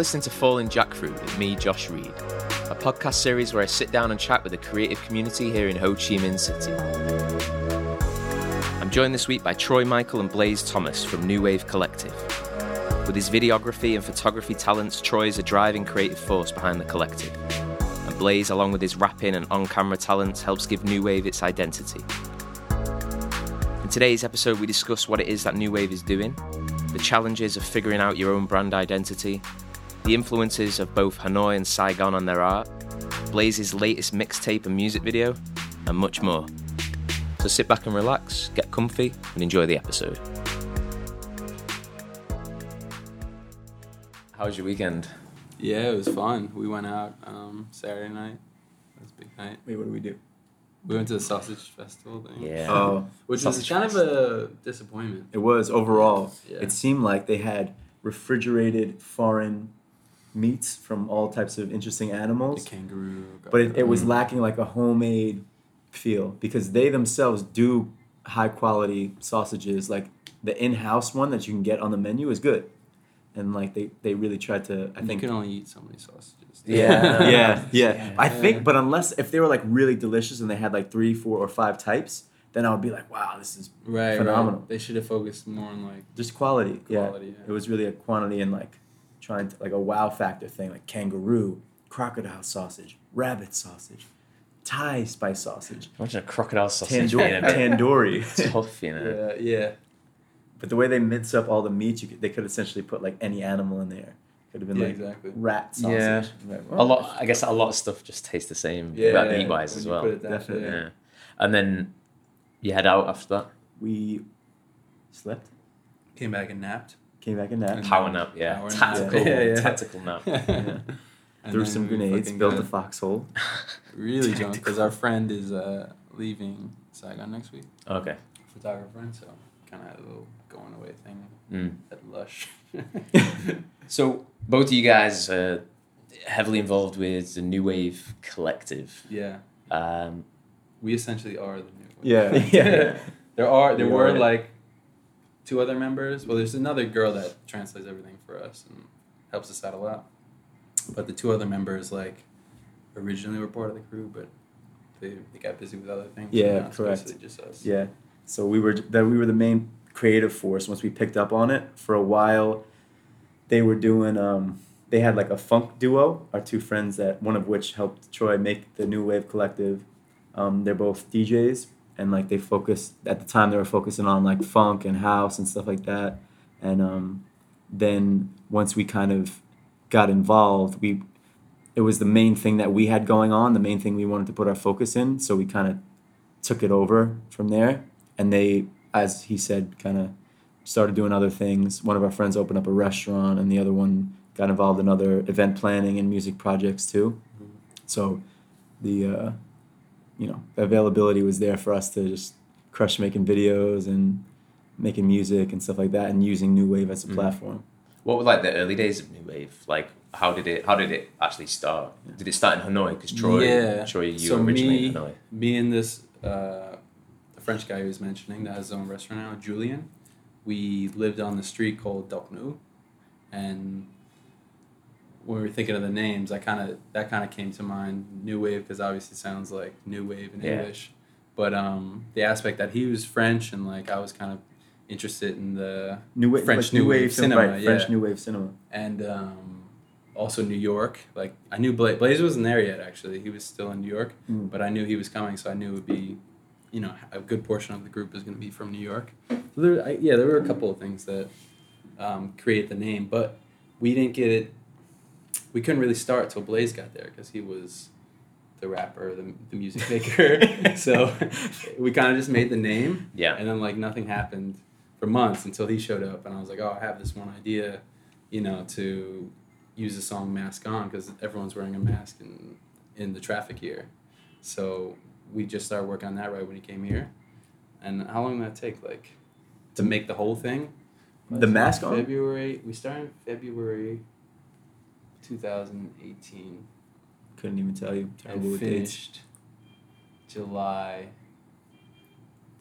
Listening to Falling Jackfruit with me, Josh Reed, a podcast series where I sit down and chat with the creative community here in Ho Chi Minh City. I'm joined this week by Troy Michael and Blaze Thomas from New Wave Collective. With his videography and photography talents, Troy is a driving creative force behind the collective. And Blaze, along with his rapping and on camera talents, helps give New Wave its identity. In today's episode, we discuss what it is that New Wave is doing, the challenges of figuring out your own brand identity, the influences of both Hanoi and Saigon on their art, Blaze's latest mixtape and music video, and much more. So sit back and relax, get comfy, and enjoy the episode. How was your weekend? Yeah, it was fun. We went out um, Saturday night. It was a big night. Wait, what do we do? We went to the sausage festival thing. Yeah. Oh, Which was kind of a disappointment. it was overall. Yeah. It seemed like they had refrigerated foreign meats from all types of interesting animals. The kangaroo. but it, it was Mm. lacking like a homemade feel because they themselves do high quality sausages. Like the in-house one that you can get on the menu is good, and like they they really tried to. I I think think you can only eat so many sausages. Yeah. yeah, yeah. Yeah. I think, but unless if they were like really delicious and they had like three, four, or five types, then I would be like, wow, this is Right, Phenomenal. Right. They should have focused more on like just quality. yeah. quality. Yeah. It was really a quantity and like trying to like a wow factor thing, like kangaroo, crocodile sausage, rabbit sausage, Thai spice sausage, Imagine a crocodile sausage being a tandoori. bit tandoori. tough, you know. yeah, yeah. but the way they mince up all the meat, you could, they could essentially put like any animal in there. Could have been Yeah, like exactly. rat sausage. Yeah. Like, A lot, I guess, a lot of stuff just tastes the same, Yeah, about meat wise as well. put it that Definitely. way. Yeah. And then you head out after that. We slept, Came back and napped. Came back in that, Power nap, yeah. Power nap. tactical, Yeah, yeah. tactical nap. And threw some grenades, built a foxhole. Really drunk because our friend is uh, leaving Saigon next week. Okay. Photographer friend, so kind of had a little going away thing Mm. at Lush. So both of you guys are heavily involved with the New Wave Collective. yeah, Um, we essentially are the new. Wave. Yeah, yeah. there are there We were are. like two other members. Well, there's another girl that translates everything for us and helps us out a lot. But the two other members like originally were part of the crew, but they, they got busy with other things. Yeah, correct. basically Just us. Yeah. So we were that we were the main creative force once we picked up on it. For a while, they were doing. Um, they had like a funk duo. Our two friends that one of which helped Troy make the New Wave Collective. Um, they're both DJs and like they focused at the time they were focusing on like funk and house and stuff like that. And um, then once we kind of got involved, we it was the main thing that we had going on, the main thing we wanted to put our focus in. So we kind of took it over from there. And they, as he said, kind of started doing other things. One of our friends opened up a restaurant, and the other one got involved in other event planning and music projects too. So the, uh, you know, the availability was there for us to just crush making videos and making music and stuff like that, and using New Wave as a Mhm. platform. what were like the early days of New Wave? Like, how did it? How did it actually start? Did it start in Hanoi? Because Troy, Yeah. Troy, you So originally me- in Hanoi. me and this uh, the French guy who was mentioning that has his own restaurant now, Julian. We lived on the street called Doknu, and when we were thinking of the names, I kind of that kind of came to mind. New wave because obviously it sounds like new wave in Yeah. English, but um, the aspect that he was French and like I was kind of interested in the New Wave, French like New Wave cinema, cinema, right? French. New Wave cinema. and um, also New York. Like I knew Blaze, Blaze wasn't there yet. Actually, he was still in New York, Mm. but I knew he was coming, so I knew it would be, you know, a good portion of the group is going to be from New York. So there, I, yeah, there were a couple of things that um, create the name, but we didn't get it. We couldn't really start till Blaze got there because he was the rapper, the, the music maker. so we kind of just made the name, Yeah. and then like nothing happened for months until he showed up, and I was like, oh, I have this one idea, you know, to use the song "Mask On" because everyone's wearing a mask in in the traffic here. So we just started working on that right when he came here. And how long did that take? Like to make the whole thing? The mask on? February. We started in February, two thousand eighteen, Couldn't even tell you. Terrible and with dates. finished July,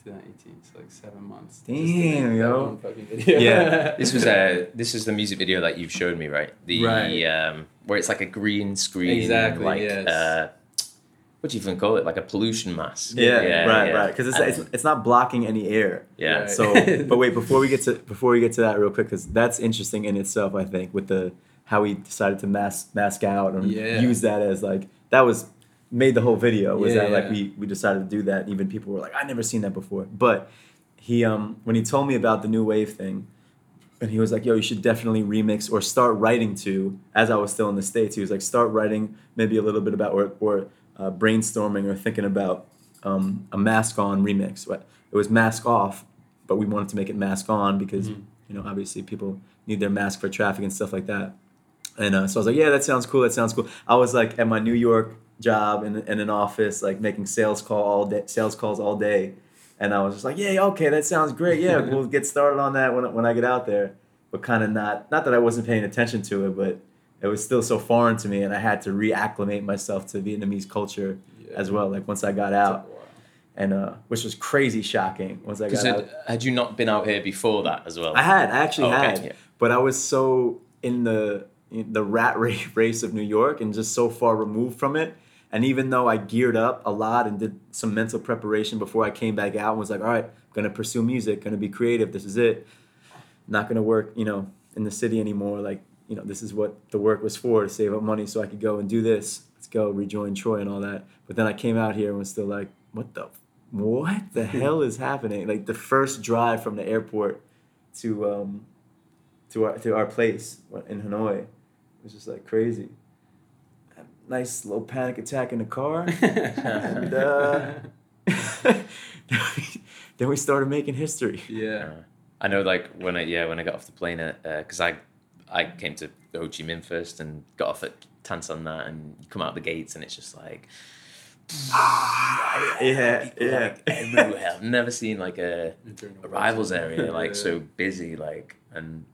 2018. So like seven months. Damn, yo. video. Yeah. This was uh, this is the music video that you've showed me, right? The Right. um, where it's like a green screen, Exactly, Like yes. uh, what do you even call it? Like a pollution mask. Yeah, yeah right, yeah. right. Because it's, it's it's not blocking any air. yeah. Right. So, but wait, before we get to before we get to that real quick, because that's interesting in itself. I think with the how he decided to mask mask out and Yeah. use that as like that was made the whole video. Was Yeah, that like we we decided to do that? Even people were like, I never seen that before. But he um when he told me about the new wave thing, and he was like, "Yo, you should definitely remix or start writing to." As I was still in the states, he was like, "Start writing maybe a little bit about or or uh, brainstorming or thinking about um, a mask on remix." It was mask off, but we wanted to make it mask on because Mhm. you know obviously people need their mask for traffic and stuff like that. And uh, so I was like, "Yeah, that sounds cool. That sounds cool." I was like at my New York job in, in an office, like making sales call all day, sales calls all day. And I was just like, yeah, okay, that sounds great. Yeah, we'll get started on that when, when I get out there. But kind of not, not that I wasn't paying attention to it, but it was still so foreign to me. And I had to reacclimate myself to Vietnamese culture Yeah. as well. Like once I got out, and uh, which was crazy shocking once I got out. had, you not been out here before that as well? I had, I actually Oh, okay, had, yeah. but I was so in the the rat ra- race of New York and just so far removed from it. And even though I geared up a lot and did some mental preparation before I came back out and was like, all right, I'm gonna pursue music, gonna be creative, this is it. Not gonna work, you know, in the city anymore. Like, you know, this is what the work was for to save up money so I could go and do this. Let's go rejoin Troy and all that. But then I came out here and was still like, what the what the hell is happening? Like the first drive from the airport to um to our to our place in Hanoi was just like crazy. Nice little panic attack in the car, and uh, then we started making history. yeah. Uh, I know, like when I yeah when I got off the plane, because I I came to Ho Chi Minh first and got off at Tan Son Nhat, and you come out the gates and it's just like Yeah, people, yeah. like, everywhere. I've never seen like a arrivals area like Yeah. so busy like and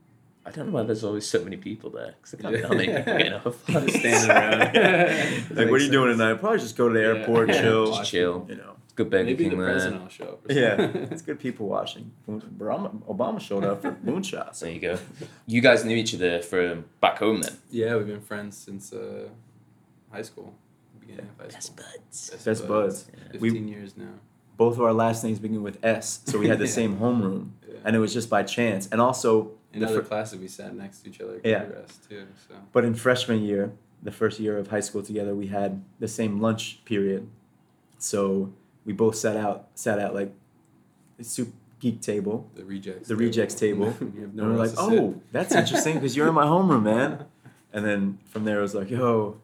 I don't know why there's always so many people there because I can't Yeah. be how many people. Just standing around. Like, what are you doing tonight? Probably just go to the Yeah. airport, Yeah. chill. Just chill. You know. Good Burger Maybe the King there. president will show up. or Yeah, it's good people watching. Obama, Obama showed up for moonshots. There you go. You guys knew each other from back home then. Yeah, we've been friends since uh, high school. Beginning of high Best school. buds. Best buds. Yeah. We- Fifteen years now. Both of our last names begin with S, so we had the Yeah. same homeroom, Yeah. and it was just by chance. And also, In the other fir- classes, we sat next to each other. Yeah. Too. So. But in freshman year, the first year of high school together, we had the same lunch period. So we both sat out, sat at like the soup geek table. The rejects. The rejects table. we have And we're like, oh, that's interesting because you're in my homeroom, man. And then from there, it was like, yo,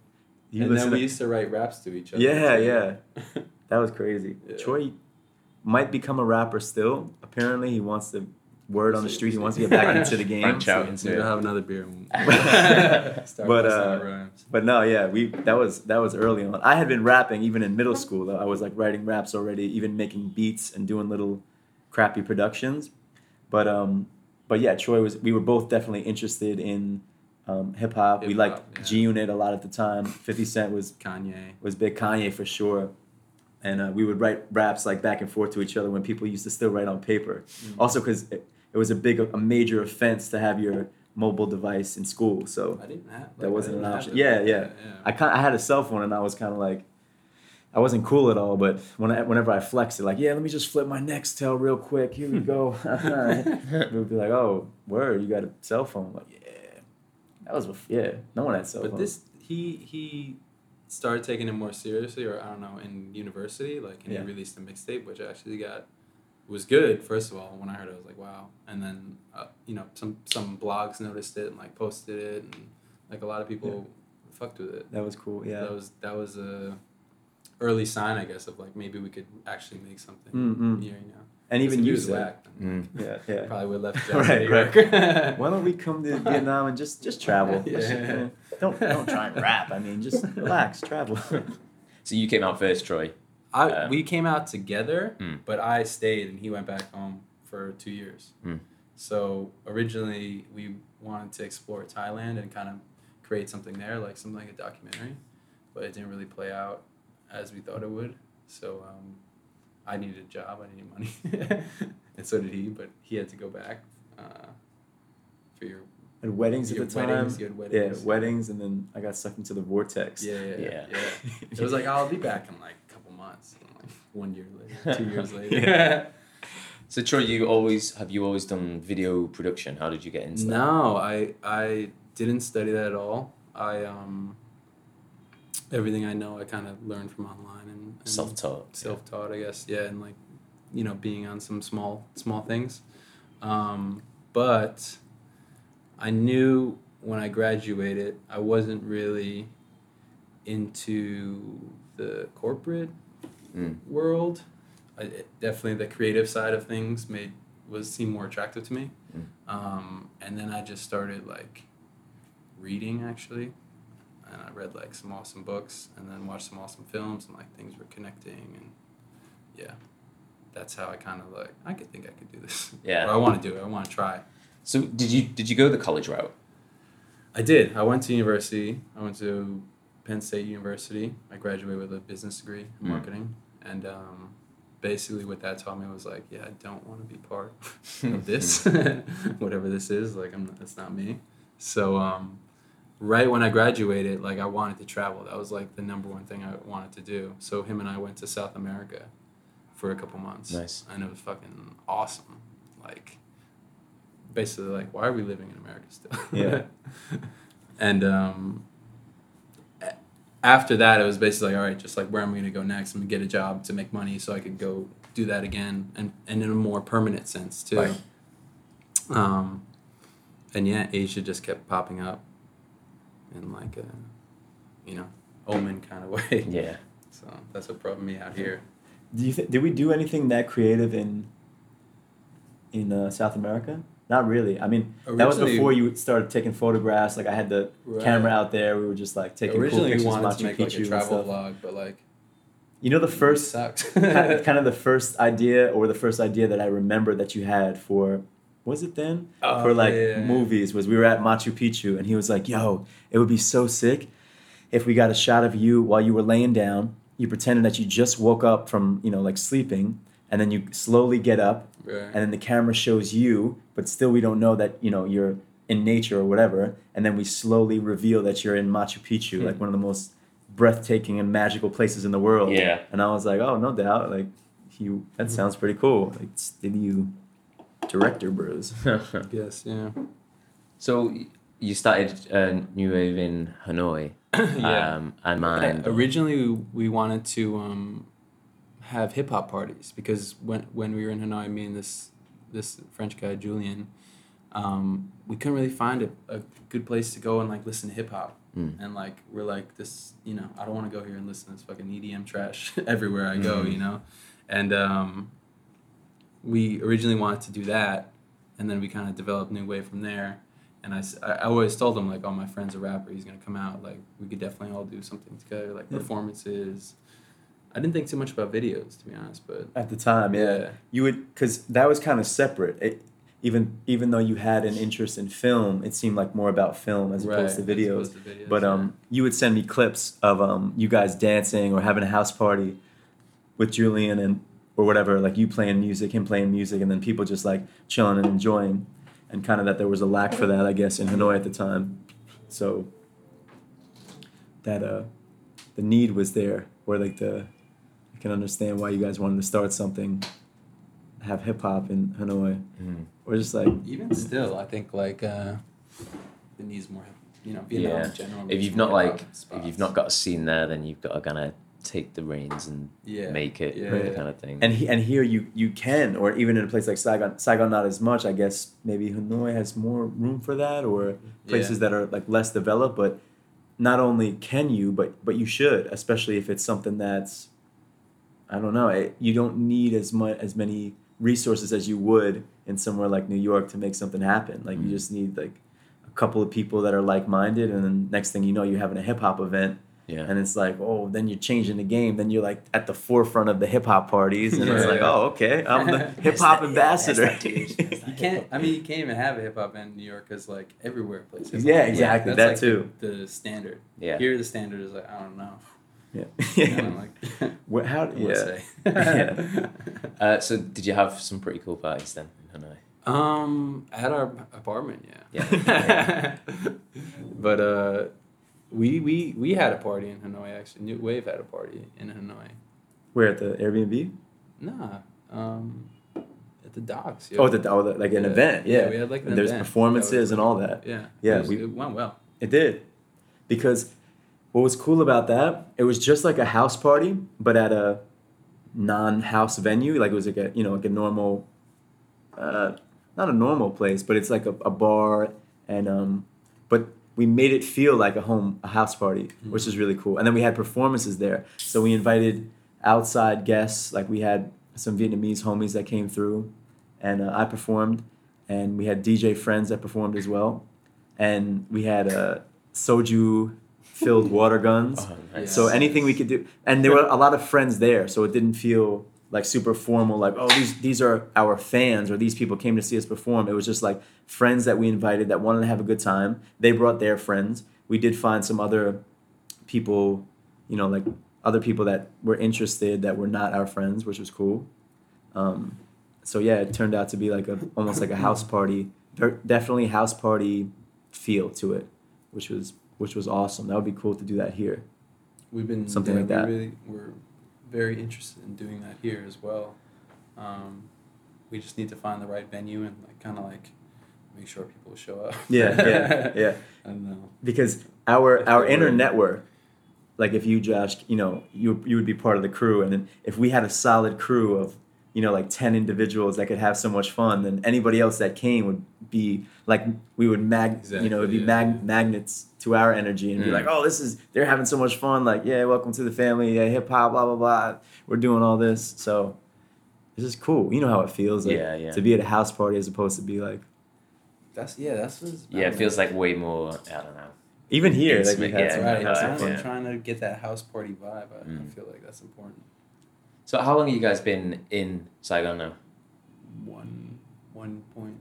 you and then we to- used to write raps to each other. Yeah, yeah. that was crazy. Yeah. Troy might become a rapper still. Apparently, he wants to word on the See, street. He see. wants to get back into the game. Branch out into Maybe it. I'll have another beer. And start But, uh. But no, yeah, we that was that was early on. I had been rapping even in middle school. Though I was like writing raps already, even making beats and doing little crappy productions. But um, but yeah, Troy was. We were both definitely interested in um, hip hop. We liked yeah. G Unit a lot at the time. Fifty Cent was Kanye. was big Kanye for sure. And uh, we would write raps like back and forth to each other when people used to still write on paper. Mm. Also, because it, it was a big, a major offense to have your mobile device in school. So I didn't have. That wasn't an option. to- Yeah, yeah. I kind, I had a cell phone, and I was kind of like, I wasn't cool at all. But when I, whenever I flexed it, like, yeah, let me just flip my Nextel real quick. Here we go. we would be like, oh, word, you got a cell phone? Like, yeah, that was bef- yeah. No one had cell phones. But this, he he started taking it more seriously, or I don't know, in university, like, and Yeah. he released a mixtape, which actually got was good. First of all, when I heard it, I was like, wow. And then, uh, you know, some some blogs noticed it and like posted it, and like a lot of people fucked with it. that was cool. Yeah. That was that was a early sign, I guess, of like maybe we could actually make something Mm-mm. here, you know. and even use he you was said, whack, then Mm. yeah, yeah. probably would have left Right, Jack right. Why don't we come to Vietnam and just just travel? Yeah. Let's just, uh, don't don't try and rap. I mean, just relax, travel. So you came out first, Troy. I Um, we came out together, Hmm. but I stayed and he went back home for two years. Hmm. So originally we wanted to explore Thailand and kind of create something there, like something like a documentary, but it didn't really play out as we thought it would. So um, I needed a job, I needed money, and so did he. But he had to go back uh, for your At weddings your at the time. weddings. You had weddings. Yeah, weddings, and then I got sucked into the vortex. Yeah, yeah, yeah. Yeah. yeah. It was like I'll be back in like a couple months. Like one year later, two years later. yeah. So Troy, you always have you always done video production? How did you get into that? No, I I didn't study that at all. I um everything I know I kind of learned from online and, and Self taught. self taught, I guess. Yeah, and like you know being on some small small things, um, but I knew when I graduated I wasn't really into the corporate Mm. world. I, definitely the creative side of things made was seemed more attractive to me. Mm. Um, and then I just started like reading actually, and I read like some awesome books, and then watched some awesome films, and like things were connecting, and yeah, that's how I kind of like I could think I could do this. Yeah. Or I want to do it. I want to try. So did you did you go the college route? I did. I went to university. I went to Penn State University. I graduated with a business degree in Mm. marketing, and um, basically what that taught me was like, yeah, I don't want to be part of this, whatever this is. Like, I'm that's not me. So, um, right when I graduated, like I wanted to travel. That was like the number one thing I wanted to do. So him and I went to South America for a couple months. Nice. And it was fucking awesome. Like, basically, like, why are we living in America still? Yeah. and um, after that, it was basically like, all right, just like where am I going to go next? I'm going to get a job to make money so I could go do that again and, and in a more permanent sense too. Right. Um, and yeah, Asia just kept popping up in like a, you know, omen kind of way. Yeah. So that's what brought me out here. Do you th- did we do anything that creative in in uh, South America? Not really. I mean, that was before you started taking photographs. Like I had the Right. camera out there. We were just like taking Originally, cool we pictures of wanted to Machu make like a travel vlog, but like You know the first kind kind of the first idea or the first idea that I remember that you had for was it then Oh, for like yeah. movies was we were at Machu Picchu and he was like, "Yo, it would be so sick if we got a shot of you while you were laying down. You pretended that you just woke up from you know like sleeping, and then you slowly get up, Right. and then the camera shows you, but still we don't know that you know you're in nature or whatever, and then we slowly reveal that you're in Machu Picchu, Hmm. like one of the most breathtaking and magical places in the world. Yeah. And I was like, oh, no doubt, like you that sounds pretty cool. Like still you director bros. yes, yeah. so you started uh, New Wave in Hanoi. Yeah. Um, and mine. Originally, we wanted to um, have hip hop parties because when when we were in Hanoi, me and this this French guy Julian, um, we couldn't really find a, a good place to go and like listen to hip hop. Mm. And like we're like this, you know, I don't want to go here and listen to this fucking EDM trash everywhere I go, Mhm. you know, and um, we originally wanted to do that, and then we kind of developed New Wave from there. And I, I always told him like, oh, my friend's a rapper. He's gonna come out. Like, we could definitely all do something together, like Yeah. performances. I didn't think too much about videos, to be honest, but At the time, yeah. yeah, You would because that was kind of separate. It, even even though you had an interest in film, it seemed like more about film as opposed to Right, videos. opposed to videos, But yeah. um, you would send me clips of um, you guys dancing or having a house party with Julian and or whatever, like you playing music, him playing music, and then people just like chilling and enjoying, and kind of that there was a lack for that, I guess, in Hanoi at the time. So that uh, the need was there, or like the can understand why you guys wanted to start something, have hip hop in Hanoi, Mm. or just like even still, I think like uh, it needs more, you know, Vietnam Yeah. in general. If you've not hip-hop like if you've not got a scene there, then you've got to kind of take the reins and yeah, make it yeah, that yeah. kind of thing. and he, and here you you can or even in a place like Saigon Saigon not as much I guess maybe Hanoi has more room for that or places that are like less developed but not only can you but but you should especially if it's something that's I don't know it, you don't need as much as many resources as you would in somewhere like New York to make something happen like Mhm. you just need like a couple of people that are like-minded and then next thing you know you're having a hip hop event yeah. and it's like, oh, then you're changing the game. Then you're like at the forefront of the hip hop parties, and it's Yeah. like, oh, okay, I'm the hip hop ambassador. that's that dude. That's that You can't. I mean, you can't even have a hip hop band in New York because like everywhere places. hip hop. Yeah, exactly, That's that like too. The, the standard. yeah. Here, the standard is like I don't know. Yeah. Kinda like, What, how? I would Yeah. Yeah. Uh, so did you have some pretty cool parties then in Hanoi? Um, at our apartment, yeah. Yeah. but uh, we we we had a party in Hanoi actually. New Wave had a party in Hanoi. Where at the Airbnb? Nah, um, at the docks. Yeah. Oh, the, oh, the, like an Yeah. event. Yeah. Yeah, we had, like, an And There's event. Performances was and all that. Yeah. Yeah, It, was- we- it went well. It did. Because what was cool about that, it was just like a house party, but at a non-house venue. Like it was like a you know like a normal, uh, not a normal place, but it's like a, a bar, and um, but we made it feel like a home a house party, which is really cool. And then we had performances there, so we invited outside guests. Like we had some Vietnamese homies that came through, and uh, I performed, and we had DJ friends that performed as well, and we had uh, soju filled water guns. Oh, nice. So anything we could do, and there were a lot of friends there, so it didn't feel like super formal. Like oh, these these are our fans, or these people came to see us perform. It was just like friends that we invited that wanted to have a good time. They brought their friends. We did find some other people, you know, like other people that were interested that were not our friends, which was cool. Um, so yeah, it turned out to be like a almost like a house party, definitely house party feel to it, which was which was awesome. That would be cool to do that here. We've been Something yeah, like that. We really, we're very interested in doing that here as well. Um, we just need to find the right venue and like kind of like make sure people show up. Yeah, yeah, yeah. Know. Because our If our inner network, like if you Josh, you know, you you would be part of the crew, and then if we had a solid crew of you know like ten individuals that could have so much fun, then anybody else that came would be like we would mag you know it'd be Exactly, mag- magnets to our energy and be Mm. like oh this is they're having so much fun like yeah welcome to the family yeah hip hop blah blah blah we're doing all this so this is cool you know how it feels like, Yeah, yeah. to be at a house party as opposed to be like That's yeah. That's what it's Yeah, it feels like way more. I don't know. even here like Intimate, we've had yeah, some right. Yeah, I'm, trying to get that house party vibe. I, I Mm. feel like that's important. So how long have you guys been in Saigon now? One one point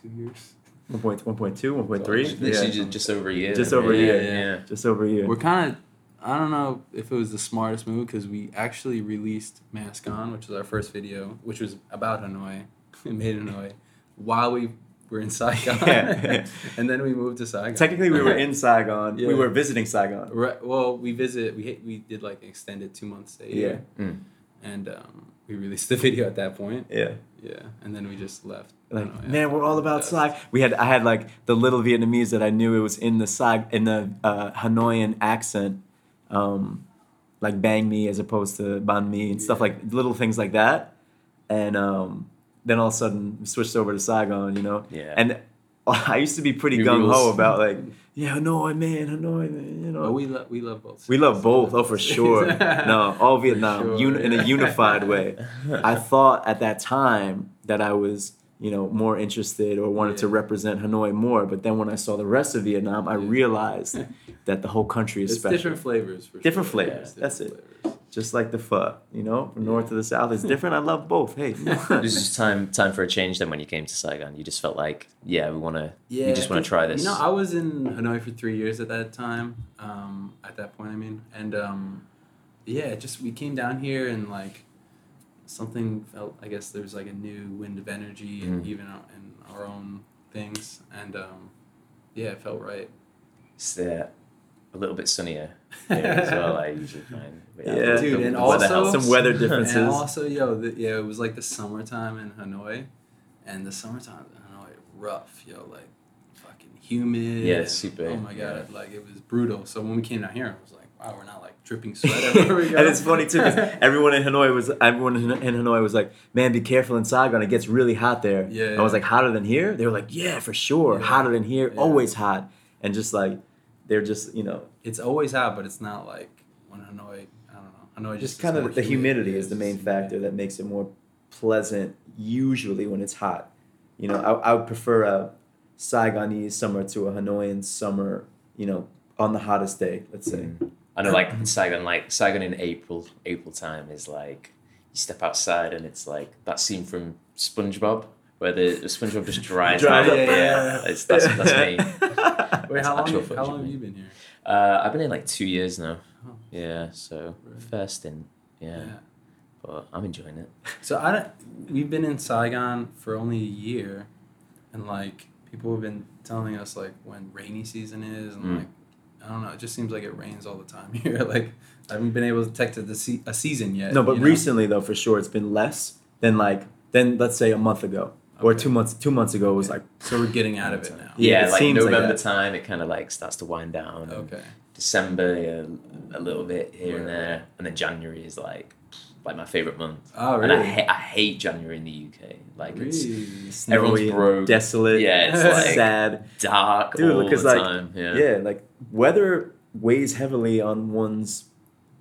two years. 1.1.2 1.3 Literally yeah just, just over a year. Just over a right? year. Yeah. just over a year We're kind of. I don't know if it was the smartest move because we actually released Mask On, which was our first video, which was about Hanoi, made in Hanoi, while we were in Saigon, Yeah. and then we moved to Saigon. Technically, we were in Saigon. We were visiting Saigon. Right. Well, we visit. We we did like an extended two month stay. Yeah. Mm. and um, we released the video at that point. Yeah. Yeah, and then we just left. Like, Hanoi man, we're all about That's- Saigon. We had, I had like the little Vietnamese that I knew it was in the Saig, in the uh, Hanoian accent, um, like bang me as opposed to ban me and stuff like little things like that. And um, then all of a sudden switched over to Saigon, you know. Yeah. And I used to be pretty gung ho about like, yeah, Hanoi, man, Hanoi, man, you know. But we love we love both. We love both. Oh, for sure. No, all Vietnam sure, uni- in a unified way. I thought at that time that I was, you know, more interested or wanted to represent Hanoi more. But then when I saw the rest of Vietnam, I Yeah. realized that the whole country is It's special. different flavors. For Different sure. flavors, Yeah, that's different it. flavors. Just like the pho, you know, from north to the south, it's different. I love both. Hey, It was just time time for a change then when you came to Saigon. You just felt like, yeah, we want to, Yeah, we just want to try this. You know, I was in Hanoi for three years at that time. Um, at that point, I mean, and um, yeah, just we came down here and like something felt. I guess there was like a new wind of energy and Mhm. even in our own things, and um, yeah, it felt right. it's uh, a little bit sunnier here as well. I usually find. But Yeah. the- Dude, the and weather also- helps. some weather differences. And also, yo, the, yeah, it was like the summertime in Hanoi, and the summertime in Hanoi rough, yo, like fucking humid. Yeah, and- super, Oh my god, yeah. like it was brutal. So when we came down here, I was like, wow, we're not like dripping sweat everywhere we go. and it's funny too because everyone in Hanoi was everyone in in Hanoi was like, "Man, be careful in Saigon. It gets really hot there." Yeah, I was like, "Hotter than here?" They were like, "Yeah, for sure, Yeah. hotter than here. Yeah. Always hot." And just like they're just you know It's always hot, but it's not like when Hanoi. I don't know. Hanoi just just, kind of the humid. humidity is the main just factor humid. that makes it more pleasant usually when it's hot. You know, I, I would prefer a Saigonese summer to a Hanoian summer. You know, on the hottest day, let's say. Mm. I know, like Saigon, like Saigon in April, April time is like you step outside and it's like that scene from SpongeBob where the, the SpongeBob just dries, Dries up, Yeah, yeah. it's, that's that's me. Wait, how long? How long have you been here? Uh, I've been in like two years now. Oh. Yeah, so Right. fair stint. Yeah, but I'm enjoying it. So I don't. We've been in Saigon for only a year, and like people have been telling us like when rainy season is, and Mm. like I don't know. It just seems like it rains all the time here. like I haven't been able to detect the se- a season yet. No, but you know? recently though, for sure, it's been less than like than let's say a month ago or two months. Two months ago it was Okay. like So we're getting out of it now. Yeah, Yeah, it like seems like November that. time, it kind of like starts to wind down. Okay. December, yeah, a little bit here and there, and then January is like like my favorite month. Oh And I, really? ha- I hate January in the UK. Like it's Really? Everyone's snowy, broke. desolate, Yeah, it's like- sad. dark Dude, all because the like time. Yeah. yeah. like weather weighs heavily on one's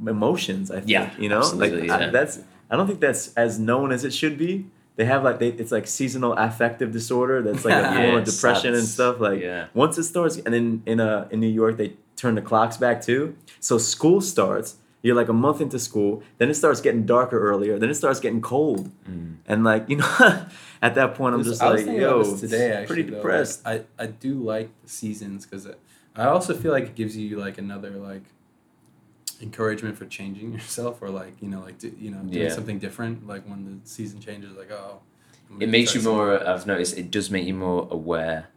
emotions. I think Yeah, you know, absolutely, like I, that's. I don't think that's as known as it should be. They have like they, it's like seasonal affective disorder. That's like a form Yeah, of depression and stuff. Like yeah. once it starts, and then in uh in New York they turn the clocks back too. So school starts. You're like a month into school. Then it starts getting darker earlier. Then it starts getting cold. Mm. And like you know, at that point I'm just I like, yo, today. Actually, pretty though. depressed. Like, I I do like the seasons because I also feel like it gives you like another like encouragement for changing yourself or like you know like do, you know doing Yeah. something different. Like when the season changes, like oh. It makes you more. I've noticed it does make you more aware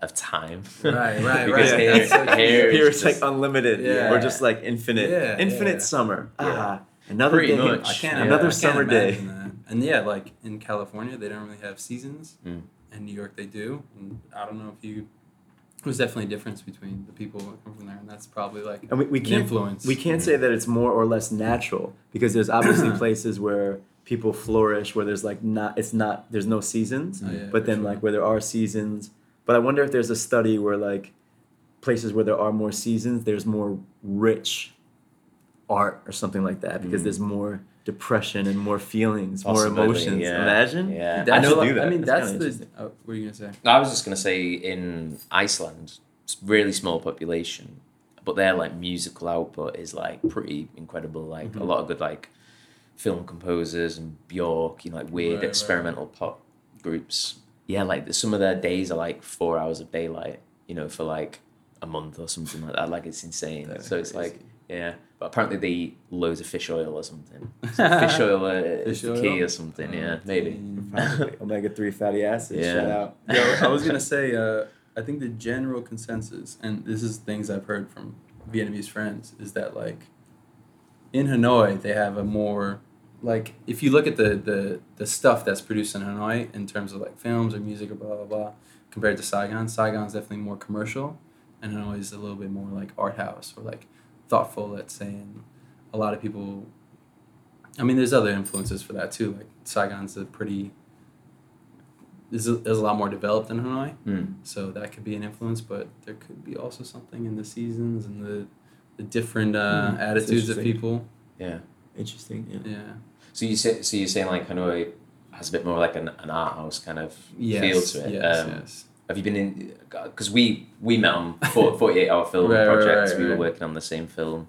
of time. Right, right, because right. Here, so here Here it's it's like unlimited Yeah. or just like infinite, Yeah, infinite yeah. summer. Yeah. Ah, another Pretty day, much. I can't. Yeah. another I can't summer day. that. And yeah, like in California, they don't really have seasons. Mm. In New York, they do. And I don't know if you. There's definitely a difference between the people that come from there, and that's probably like And we, we an can't influence. we can't say that it's more or less natural because there's obviously places where people flourish where there's like not it's not there's no seasons, Oh, yeah, but then sure. like where there are seasons. But I wonder if there's a study where like places where there are more seasons, there's more rich art or something like that because Mm. there's more depression and more feelings, more emotions. yeah. Imagine. Yeah. That's I know. like- do that. I mean, That's that's, kinda the. interesting. Oh, what are you gonna say? I was just gonna say in Iceland, it's really small population, but their like musical output is like pretty incredible. Like a Mhm. lot of good like film composers and Bjork, you know, like weird Right, right. experimental pop groups. Yeah, like some of their days are like four hours of daylight. You know, for like a month or something like that. Like it's insane. That's so it's crazy. like yeah, but apparently they eat loads of fish oil or something. So fish oil uh, is Fish the key oil? or something. Yeah, Oh, maybe. Omega three fatty acids. Yeah. Shout out. Yo, I was gonna say, uh, I think the general consensus, and this is things I've heard from Vietnamese friends, is that like in Hanoi they have a more like if you look at the the the stuff that's produced in Hanoi in terms of like films or music or blah blah blah, compared to Saigon, Saigon's definitely more commercial, and Hanoi is a little bit more like art house or like thoughtful. Let's say, and a lot of people. I mean, there's other influences for that too. Like Saigon's a pretty is a, is a lot more developed than Hanoi, Mm. so that could be an influence. But there could be also something in the seasons and the the different uh, that's attitudes of people. Yeah. Interesting. Yeah. Yeah. So you say, so you're saying like Hanoi has a bit more like an, an art house kind of Yes. feel to it. Yes. um, yes. Have you been in? Because we we met on 48 hour film Right, right, projects. right, we were working on the same film.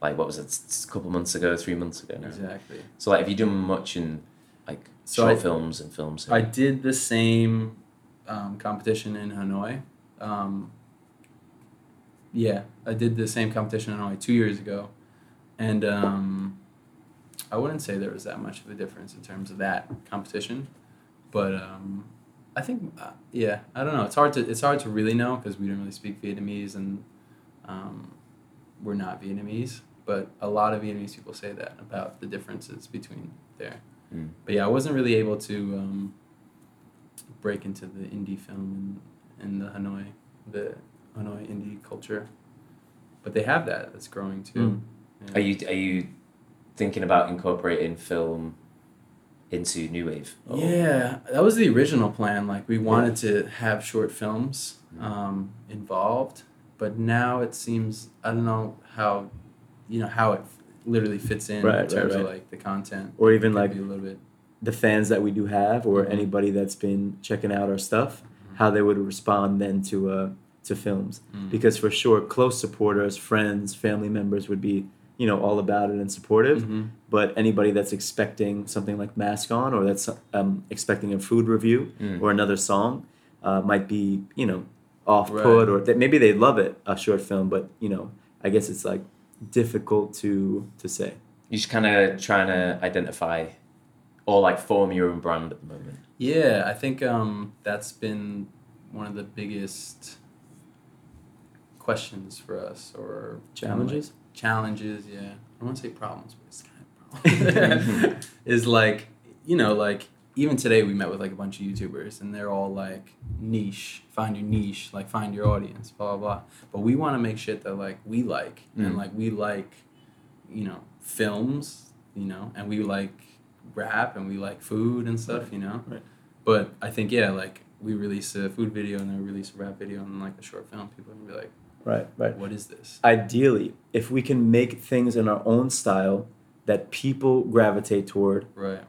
Like what was it? A couple months ago, three months ago now. Exactly. So like, have you done much in like So short I- films and films? I did the same um, competition in Hanoi. Um, yeah, I did the same competition in Hanoi two years ago, and um, I wouldn't say there was that much of a difference in terms of that competition, but um, I think uh, yeah, I don't know. It's hard to it's hard to really know because we don't really speak Vietnamese and um, we're not Vietnamese. But a lot of Vietnamese people say that about the differences between there. Mm. But yeah, I wasn't really able to um, break into the indie film and in the Hanoi, the Hanoi indie culture. But they have that. That's growing too. Mm. Yeah. Are you are you thinking about incorporating film into new wave? Or- Yeah, that was the original plan. Like we wanted to have short films Mhm. um, involved, but now it seems I don't know how, you know how it literally fits in Right, in right, terms of like the content. Or even like a little bit. the fans that we do have, or Mhm. anybody that's been checking out our stuff, Mhm. how they would respond then to uh, to films. Mm. Because for sure, close supporters, friends, family members would be you know all about it and supportive. Mhm. But anybody that's expecting something like Mask On, or that's um, expecting a food review Mm. or another song, uh, might be you know off Right. put, or that maybe they love it a short film, but you know I guess it's like difficult to to say. You're just kind of trying to identify or like form your own brand at the moment. Yeah, I think um, that's been one of the biggest questions for us or Challenges? Challenges, yeah. I don't want to say problems, but it's kind of problems. is like, you know, like even today we met with like a bunch of YouTubers and they're all like niche, find your niche, like find your audience, blah blah blah. But we want to make shit that like we like and Mm. like we like, you know, films, you know, and we like rap and we like food and stuff, you know. Right. But I think yeah, like we release a food video and then we release a rap video and like a short film, people are gonna be like, Right, right. what is this? Ideally, if we can make things in our own style that people gravitate toward, Right.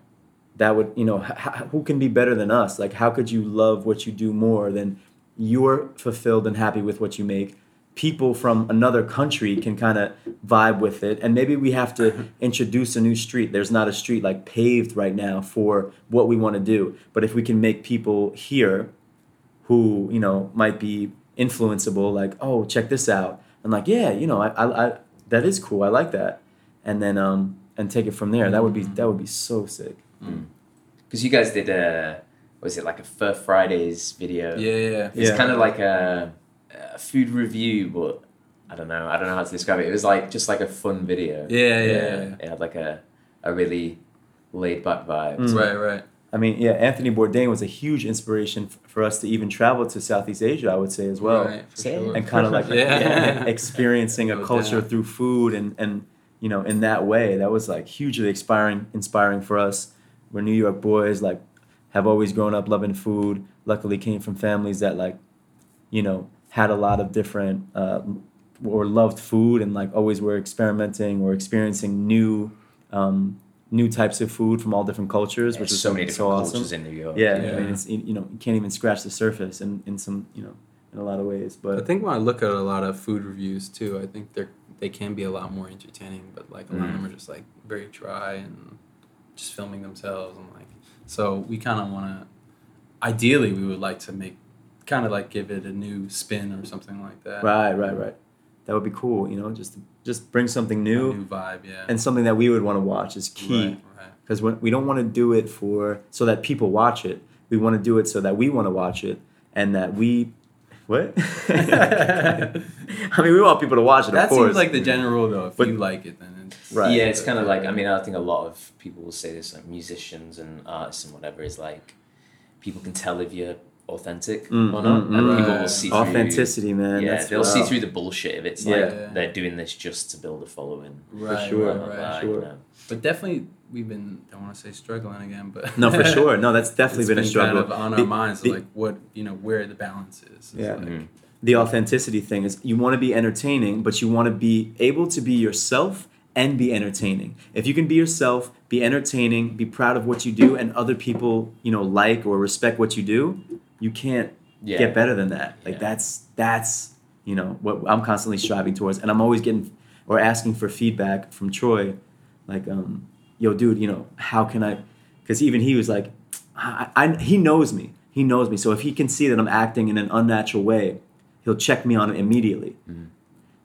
that would, you know, h- who can be better than us? Like, how could you love what you do more than you're fulfilled and happy with what you make? People from another country can kind of vibe with it, and maybe we have to introduce a new street. There's not a street like paved right now for what we want to do, but if we can make people here who you know might be influenceable like oh check this out and like yeah you know I, I, I that is cool i like that and then um and take it from there that would be that would be so sick Because you guys did a, was it like a Fur Fridays video? Yeah, yeah. It's Yeah. kind of like a, a food review, but I don't know. I don't know how to describe it. It was like just like a fun video. Yeah, yeah, yeah. It had like a, a really laid back vibe. Mm. Right, right. I mean yeah anthony bourdain was a huge inspiration f- for us to even travel to southeast asia i would say as well Right, sure. and kind of like Yeah. yeah, experiencing a culture doubt. through food and and you know in that way that was like hugely inspiring inspiring for us we're new york boys like have always grown up loving food luckily came from families that like you know had a lot of different uh, or loved food and like always were experimenting or experiencing new um, new types of food from all different cultures which is so many so different awesome cultures in New York. yeah, Yeah. I mean, it's you know you can't even scratch the surface in, in some you know in a lot of ways but I think when I look at a lot of food reviews too, I think they're they can be a lot more entertaining, but like a lot of Mm. them are just like very dry and just filming themselves and like so we kind of want to ideally we would like to make kind of like give it a new spin or something like that. Right, right, right. That would be cool, you know, just just bring something A new new vibe, yeah. and something that we would want to watch is key Right, right. because when we don't want to do it for so that people watch it. We want to do it so that we want to watch it and that we what? I mean, we want people to watch it, That of course. seems like the general rule though. If But- you like it, then it's Right. Yeah, it's kind of like I mean I think a lot of people will say this like musicians and artists and whatever is like people can tell if you're authentic Mm, or not, mm, and mm. people will see through, authenticity, man. Yeah, that's they'll see through the bullshit if it's Yeah. like Yeah. they're doing this just to build a following. right, sure, right, right. blah, blah, sure. you know. But definitely, we've been. Don't want to say struggling again, but No, for sure. No, that's definitely it's been, a struggle. kind of on The- our minds, the- like what you know, where the balance is. It's Yeah. like- Mhm. the authenticity thing is you want to be entertaining, but you want to be able to be yourself and be entertaining. If you can be yourself, be entertaining, be proud of what you do, and other people, you know, like or respect what you do, you can't Yeah. get better than that. Like Yeah. that's that's you know what I'm constantly striving towards, and I'm always getting or asking for feedback from Troy, like, um, yo, dude, you know, how can I? Because even he was like, I, I, he knows me. He knows me. So if he can see that I'm acting in an unnatural way, he'll check me on it immediately. Mhm.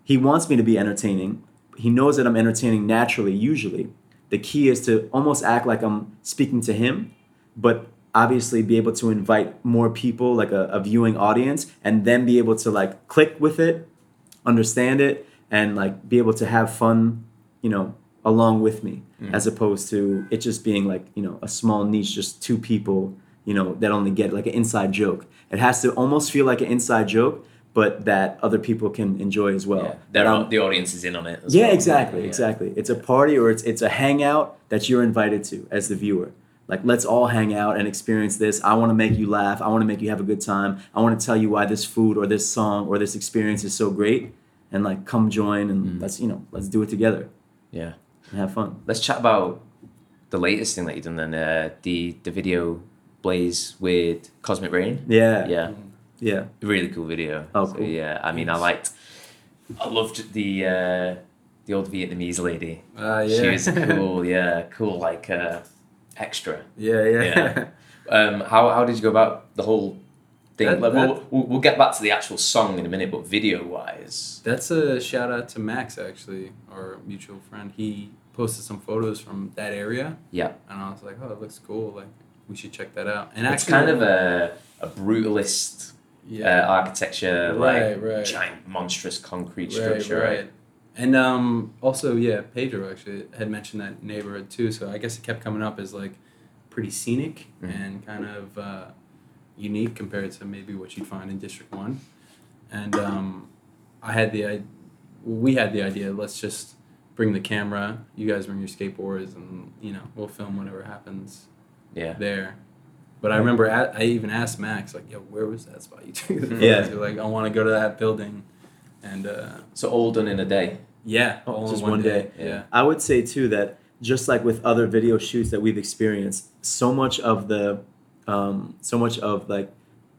He wants me to be entertaining. He knows that I'm entertaining naturally, usually. The key is to almost act like I'm speaking to him, but obviously be able to invite more people, like a, a viewing audience, and then be able to like click with it, understand it, and like be able to have fun, you know, along with me, Mhm. as opposed to it just being like, you know, a small niche, just two people, you know, that only get like an inside joke. It has to almost feel like an inside joke, but that other people can enjoy as well. yeah. They're But all- I'm- the audience is in on it. As yeah, well. exactly, Yeah. exactly. It's a party or it's it's a hangout that you're invited to as the viewer. Like let's all hang out and experience this. I want to make you laugh. I want to make you have a good time. I want to tell you why this food or this song or this experience is so great. And like come join and Mm. let's you know let's do it together Yeah. and have fun. Let's chat about the latest thing that you've done then, uh, the the video Blaze with Cosmic Rain. Yeah, Yeah. yeah. Really cool video. Oh, So, cool. yeah, I mean, I liked, I loved the uh, the old Vietnamese lady. Ah, yeah. She was cool. Yeah, cool. Like uh, extra. yeah, yeah. Yeah. Um, how how did you go about the whole thing. That- like, we'll, that- we'll, we'll get back to the actual song in a minute, but video wise, That's a shout out to Max actually, our mutual friend. He posted some photos from that area, yeah, and I was like, oh, it looks cool. Like we should check that out. And it's actually, kind of a a brutalist yeah, uh, architecture, Right, like right. giant monstrous concrete right, structure, right? And um, also, yeah, Pedro actually had mentioned that neighborhood too. So I guess it kept coming up as like pretty scenic Mhm. and kind of uh, unique compared to maybe what you'd find in District One. And um, I had the I, we had the idea. Let's just bring the camera. You guys bring your skateboards, and you know we'll film whatever happens Yeah. there. But I remember I even asked Max like, "Yo, where was that spot you took? Yeah. Like, "I want to go to that building," and uh, So all done in a day. yeah, Oh, all in just one day. Yeah. I would say too that just like with other video shoots that we've experienced, so much of the, um, so much of like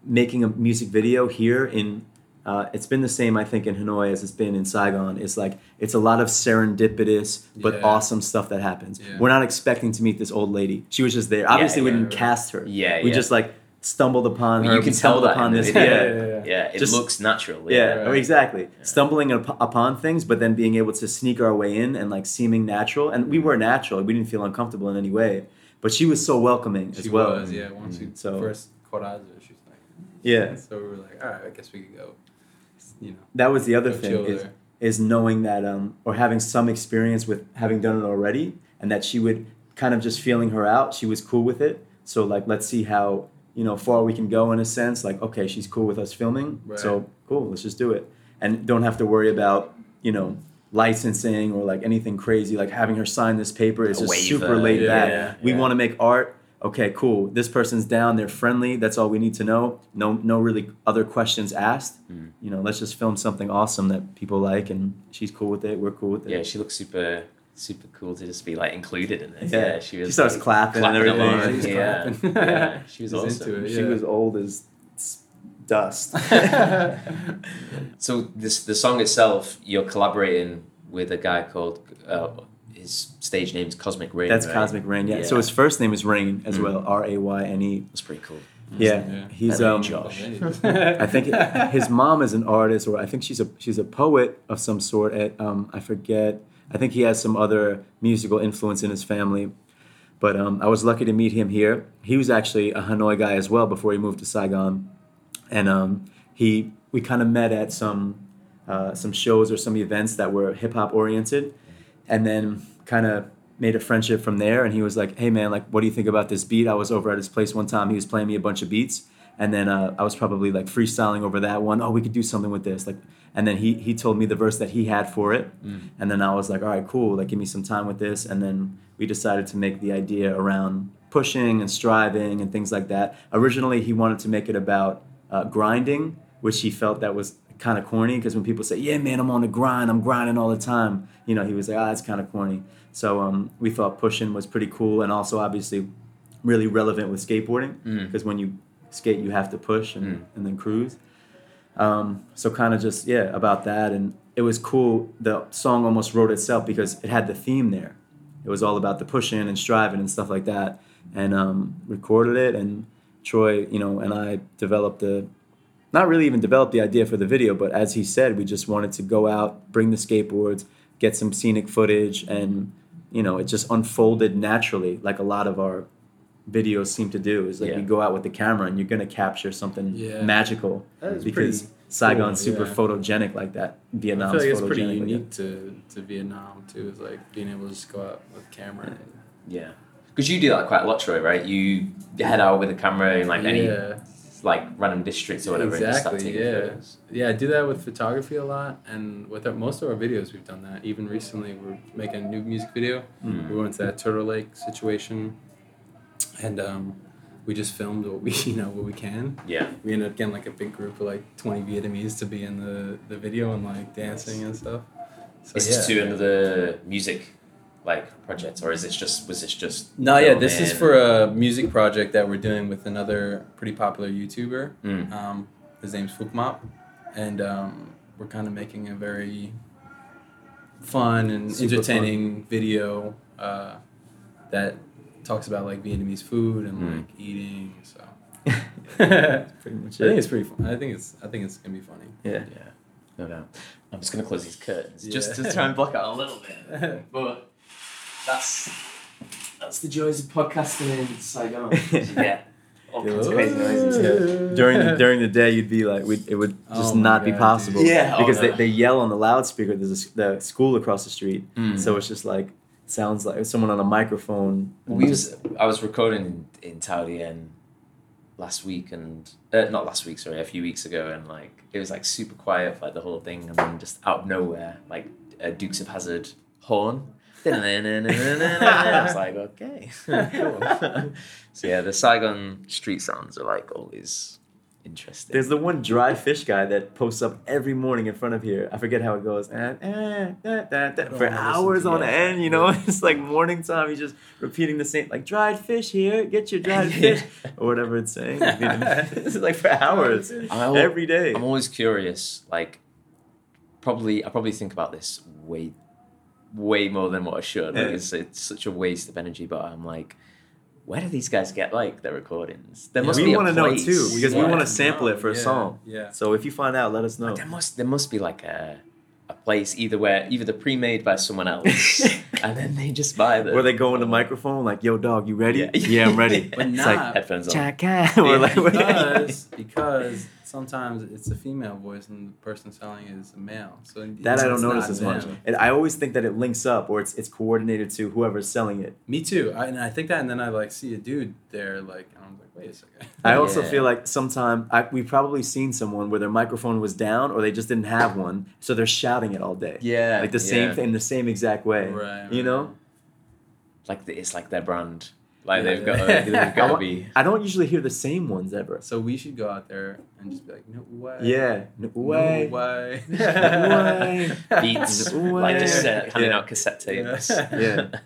making a music video here in, uh, it's been the same I think in Hanoi as it's been in Saigon. It's like it's a lot of serendipitous but Yeah. awesome stuff that happens. Yeah. We're not expecting to meet this old lady. She was just there. Obviously, we yeah, didn't right. cast her. Yeah, we yeah. just like stumbled upon her. you can tell stumbled that upon this. video. Yeah. yeah, yeah. Yeah, it Just- looks natural. Yeah, Right. exactly. Stumbling up, upon things, but then being able to sneak our way in and like seeming natural. And we were natural. We didn't feel uncomfortable in any way. But she was so welcoming She as well. was, yeah. Once we So- first caught eyes with her, she was like, Yeah. So we were like, all right, I guess we could go. You know, That was the other thing chill is, there. is knowing that um, or having some experience with having done it already and that she would kind of just feeling her out. She was cool with it. So like, let's see how, you know, far we can go in a sense. Like, okay, she's cool with us filming. Right. So cool, let's just do it. And don't have to worry about, you know, licensing or like anything crazy. Like having her sign this paper is just super laid yeah, back. yeah, we yeah. want to make art. Okay, cool. This person's down. They're friendly. That's all we need to know. No, no really other questions asked. Mm. You know, let's just film something awesome that people like, and she's cool with it. We're cool with it. Yeah, she looks super super cool to just be like included in it. Yeah. Yeah, she was. She starts like, clapping and clapping everything. along. She's Yeah, clapping. yeah, she was awesome. into it. She was old as dust. So this the song itself, you're collaborating with a guy called uh, his stage name is Cosmic Rain. That's right? Cosmic Rain. Yeah. So his first name is Rain as Mm. well. R A Y N E. That's pretty cool. Yeah. He's That um. Josh. I think his mom is an artist, or I think she's a she's a poet of some sort. At um, I forget. I think he has some other musical influence in his family. But um, I was lucky to meet him here. He was actually a Hanoi guy as well before he moved to Saigon, and um, he we kind of met at some uh, some shows or some events that were hip hop oriented, and then kind of made a friendship from there. And he was like, "Hey man, like, what do you think about this beat?" I was over at his place one time. He was playing me a bunch of beats, and then uh, I was probably like freestyling over that one. Oh, we could do something with this, like. And then he he told me the verse that he had for it, and then I was like, "All right, cool. Like, give me some time with this." And then we decided to make the idea around pushing and striving and things like that. Originally, he wanted to make it about uh, grinding, which he felt that was kind of corny because when people say, "Yeah, man, I'm on the grind. I'm grinding all the time," you know, he was like, "Ah, it's kind of corny." So um, we thought pushing was pretty cool and also obviously really relevant with skateboarding Mm. because when you skate, you have to push and, Mm. and then cruise. Um, so kind of just yeah about that, and it was cool. The song almost wrote itself because it had the theme there. It was all about the pushing and striving and stuff like that, and um, recorded it. And Troy, you know, and I developed the not really even developed the idea for the video, but as he said, we just wanted to go out, bring the skateboards, get some scenic footage, and you know, it just unfolded naturally, like a lot of our videos seem to do. Is like Yeah. you go out with the camera and you're gonna capture something Yeah. magical That is because pretty Saigon's cool, super yeah. photogenic like that. I Vietnam's feel like it's photogenic pretty like unique to, to Vietnam too. Is like being able to just go out with camera. And, Yeah, because you do that quite a lot, Troy, right? You head out with a camera in like any like random districts or whatever, and just start Exactly, taking yeah. photos. yeah. I do that with photography a lot, and with our, most of our videos, we've done that. Even recently, we're making a new music video. Mm. We went to that Turtle Lake situation, and um, we just filmed what we you know what we can. Yeah, We ended up getting like a big group of like twenty Vietnamese to be in the, the video and like dancing and stuff. So is yeah. this to another music like project, or is this just was this just? No, yeah, this is for a music project that we're doing with another pretty popular YouTuber. Mm. Um, his name's Fukmop, and um, we're kind of making a very fun and Super entertaining video uh, that talks about like Vietnamese food and Mm. like eating. So I Pretty much I think it's pretty fun. I think it's I think it's gonna be funny. Yeah. Yeah, no doubt. I'm just gonna close these curtains just to try and block out a little bit. But that's that's the joys of podcasting in Saigon. yeah, all kinds of crazy noises. Yeah. During the, during the day, you'd be like, we'd, it would just Oh my not be possible. dude. Yeah, oh because no. they, they yell on the loudspeaker. There's a s the school across the street, Mm. so it's just like sounds like someone on a microphone. We was I was recording in, in Thao Dien last week and uh, not last week sorry a few weeks ago and like it was like super quiet for like the whole thing and then just out of nowhere like a Dukes of Hazzard horn. I was like, okay. cool. so yeah, the Saigon street sounds are like always interesting. There's the one dry fish guy that posts up every morning in front of here. I forget how it goes. Eh, eh, da, da, da, for hours on end, you know? It's like morning time. He's just repeating the same, like, dried fish here, get your dried fish, or whatever it's saying. it's like for hours, I'm every day. I'm always curious. Like, probably I probably think about this way, way more than what I should. Yeah. Because it's such a waste of energy. But I'm like, where do these guys get like their recordings? There Yeah, must we be a want to know too, because we want to sample it for a Yeah, song. Yeah. So if you find out, let us know. But there must there must be like a a place either where either they're pre-made by someone else and then they just buy them. Where they go in the oh. microphone, like, yo, dog, you ready? Yeah. Yeah, I'm ready. But it's not- like, headphones on. Chaka. or like, because because sometimes it's a female voice and the person selling it is a male. So that I don't notice not as much. And I always think that it links up or it's it's coordinated to whoever's selling it. Me too. I, and I think that, and then I like see a dude there, like, and I'm like, wait a second. I also Yeah. feel like sometimes we've probably seen someone where their microphone was down or they just didn't have one, so they're shouting it all day. Yeah, Like the same yeah. thing, the same exact way. Right, You right. know? Like the, it's like their brand. Like Yeah. they've got to, they've I, got to be. I don't usually hear the same ones ever. So we should go out there and just be like, no way. Yeah. No way. No way. way. way. beats, No like just uh, handing Yeah. out cassette tapes. Yeah.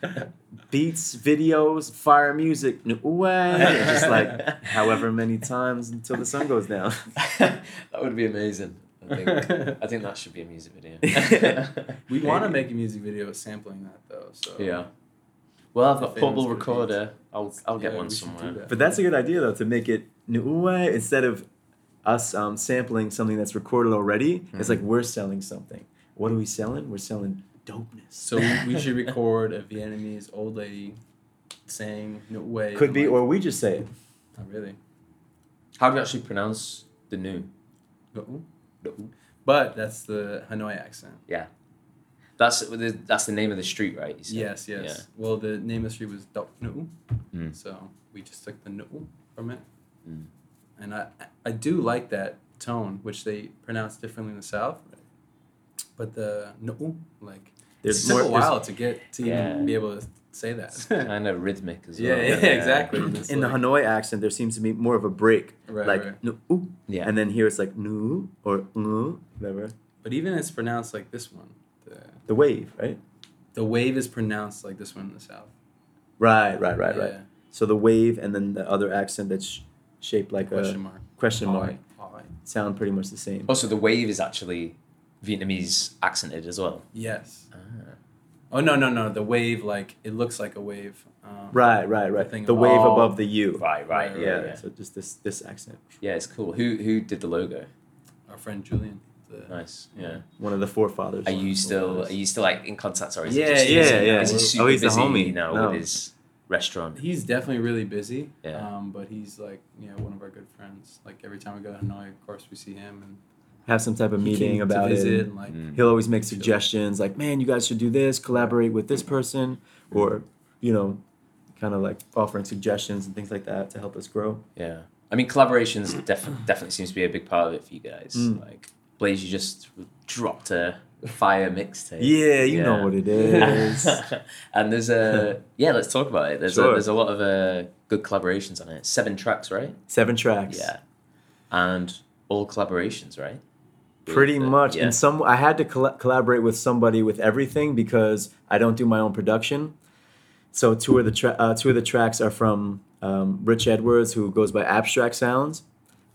Beats, videos, fire music. No way. Just like however many times until the sun goes down. that would be amazing. I think, I think that should be a music video. We want to make a music video sampling that though. So Yeah. Well, I've got Famous portable recorder. I'll I'll get Yeah, one we should do somewhere. that. But that's a good idea though to make it Nu'uwe instead of us um, sampling something that's recorded already. It's Mhm. like we're selling something. What are we selling? We're selling dopeness. So we, we should record a Vietnamese old lady saying no way. Could be, like, or we just say it. not really. How do you actually pronounce the new? No. But that's the Hanoi accent. That's the, that's the name of the street, right? You said? Yes, yes. Well, the name of the street was Dok Nu, Mm. so we just took the Nu from it. Mm. And I I do like that tone, which they pronounce differently in the South. But the Nu, like There's it took more a while to get to Yeah. even be able to say that. Kind of rhythmic as Yeah, well. yeah, exactly. It's in the Hanoi accent, there seems to be more of a break, Right, like right. Nu'u, Yeah. and then here it's like Nu or Nu, whatever. But even it's pronounced like this one. The The wave, right? the wave is pronounced like this one in the South. Right, right, right, right. Yeah. So the wave and then the other accent that's shaped like Question a mark. question mark Oi, oi. sound pretty much the same. Also, the wave is actually Vietnamese accented as well. Yes. Ah. Oh no no no! The wave like it looks like a wave. Um, Right, right, right. thing The of- wave above the U. Right, right, Right, yeah, Yeah, yeah. So just this this accent. Yeah, it's cool. Who who did the logo? Our friend Julian. The, Nice. Yeah. One of the forefathers. Are you still are you still like in contact or is Yeah, just, yeah, is he, yeah. Is he Oh, super he's the busy homie. now No. with his restaurant? He's definitely really busy. Yeah. Um, but he's like you know one of our good friends. Like every time we go to Hanoi, of course we see him and have some type of meeting about it? and like Mm. He'll always make suggestions like, "Man, you guys should do this. Collaborate with this person," or you know, kind of like offering suggestions and things like that to help us grow. Yeah. I mean, collaborations def- definitely seems to be a big part of it for you guys. Mm. Like Blaze, you just dropped a fire mixtape. Yeah, you Yeah. know what it is. and there's a yeah. Let's talk about it. There's Sure. a, there's a lot of uh, good collaborations on it. Seven tracks, right? Seven tracks. Yeah. And all collaborations, right? Pretty the- much. Yeah. And some I had to colla- collaborate with somebody with everything because I don't do my own production. So two of the tra- uh, two of the tracks are from um, Rich Edwards, who goes by Abstract Sounds.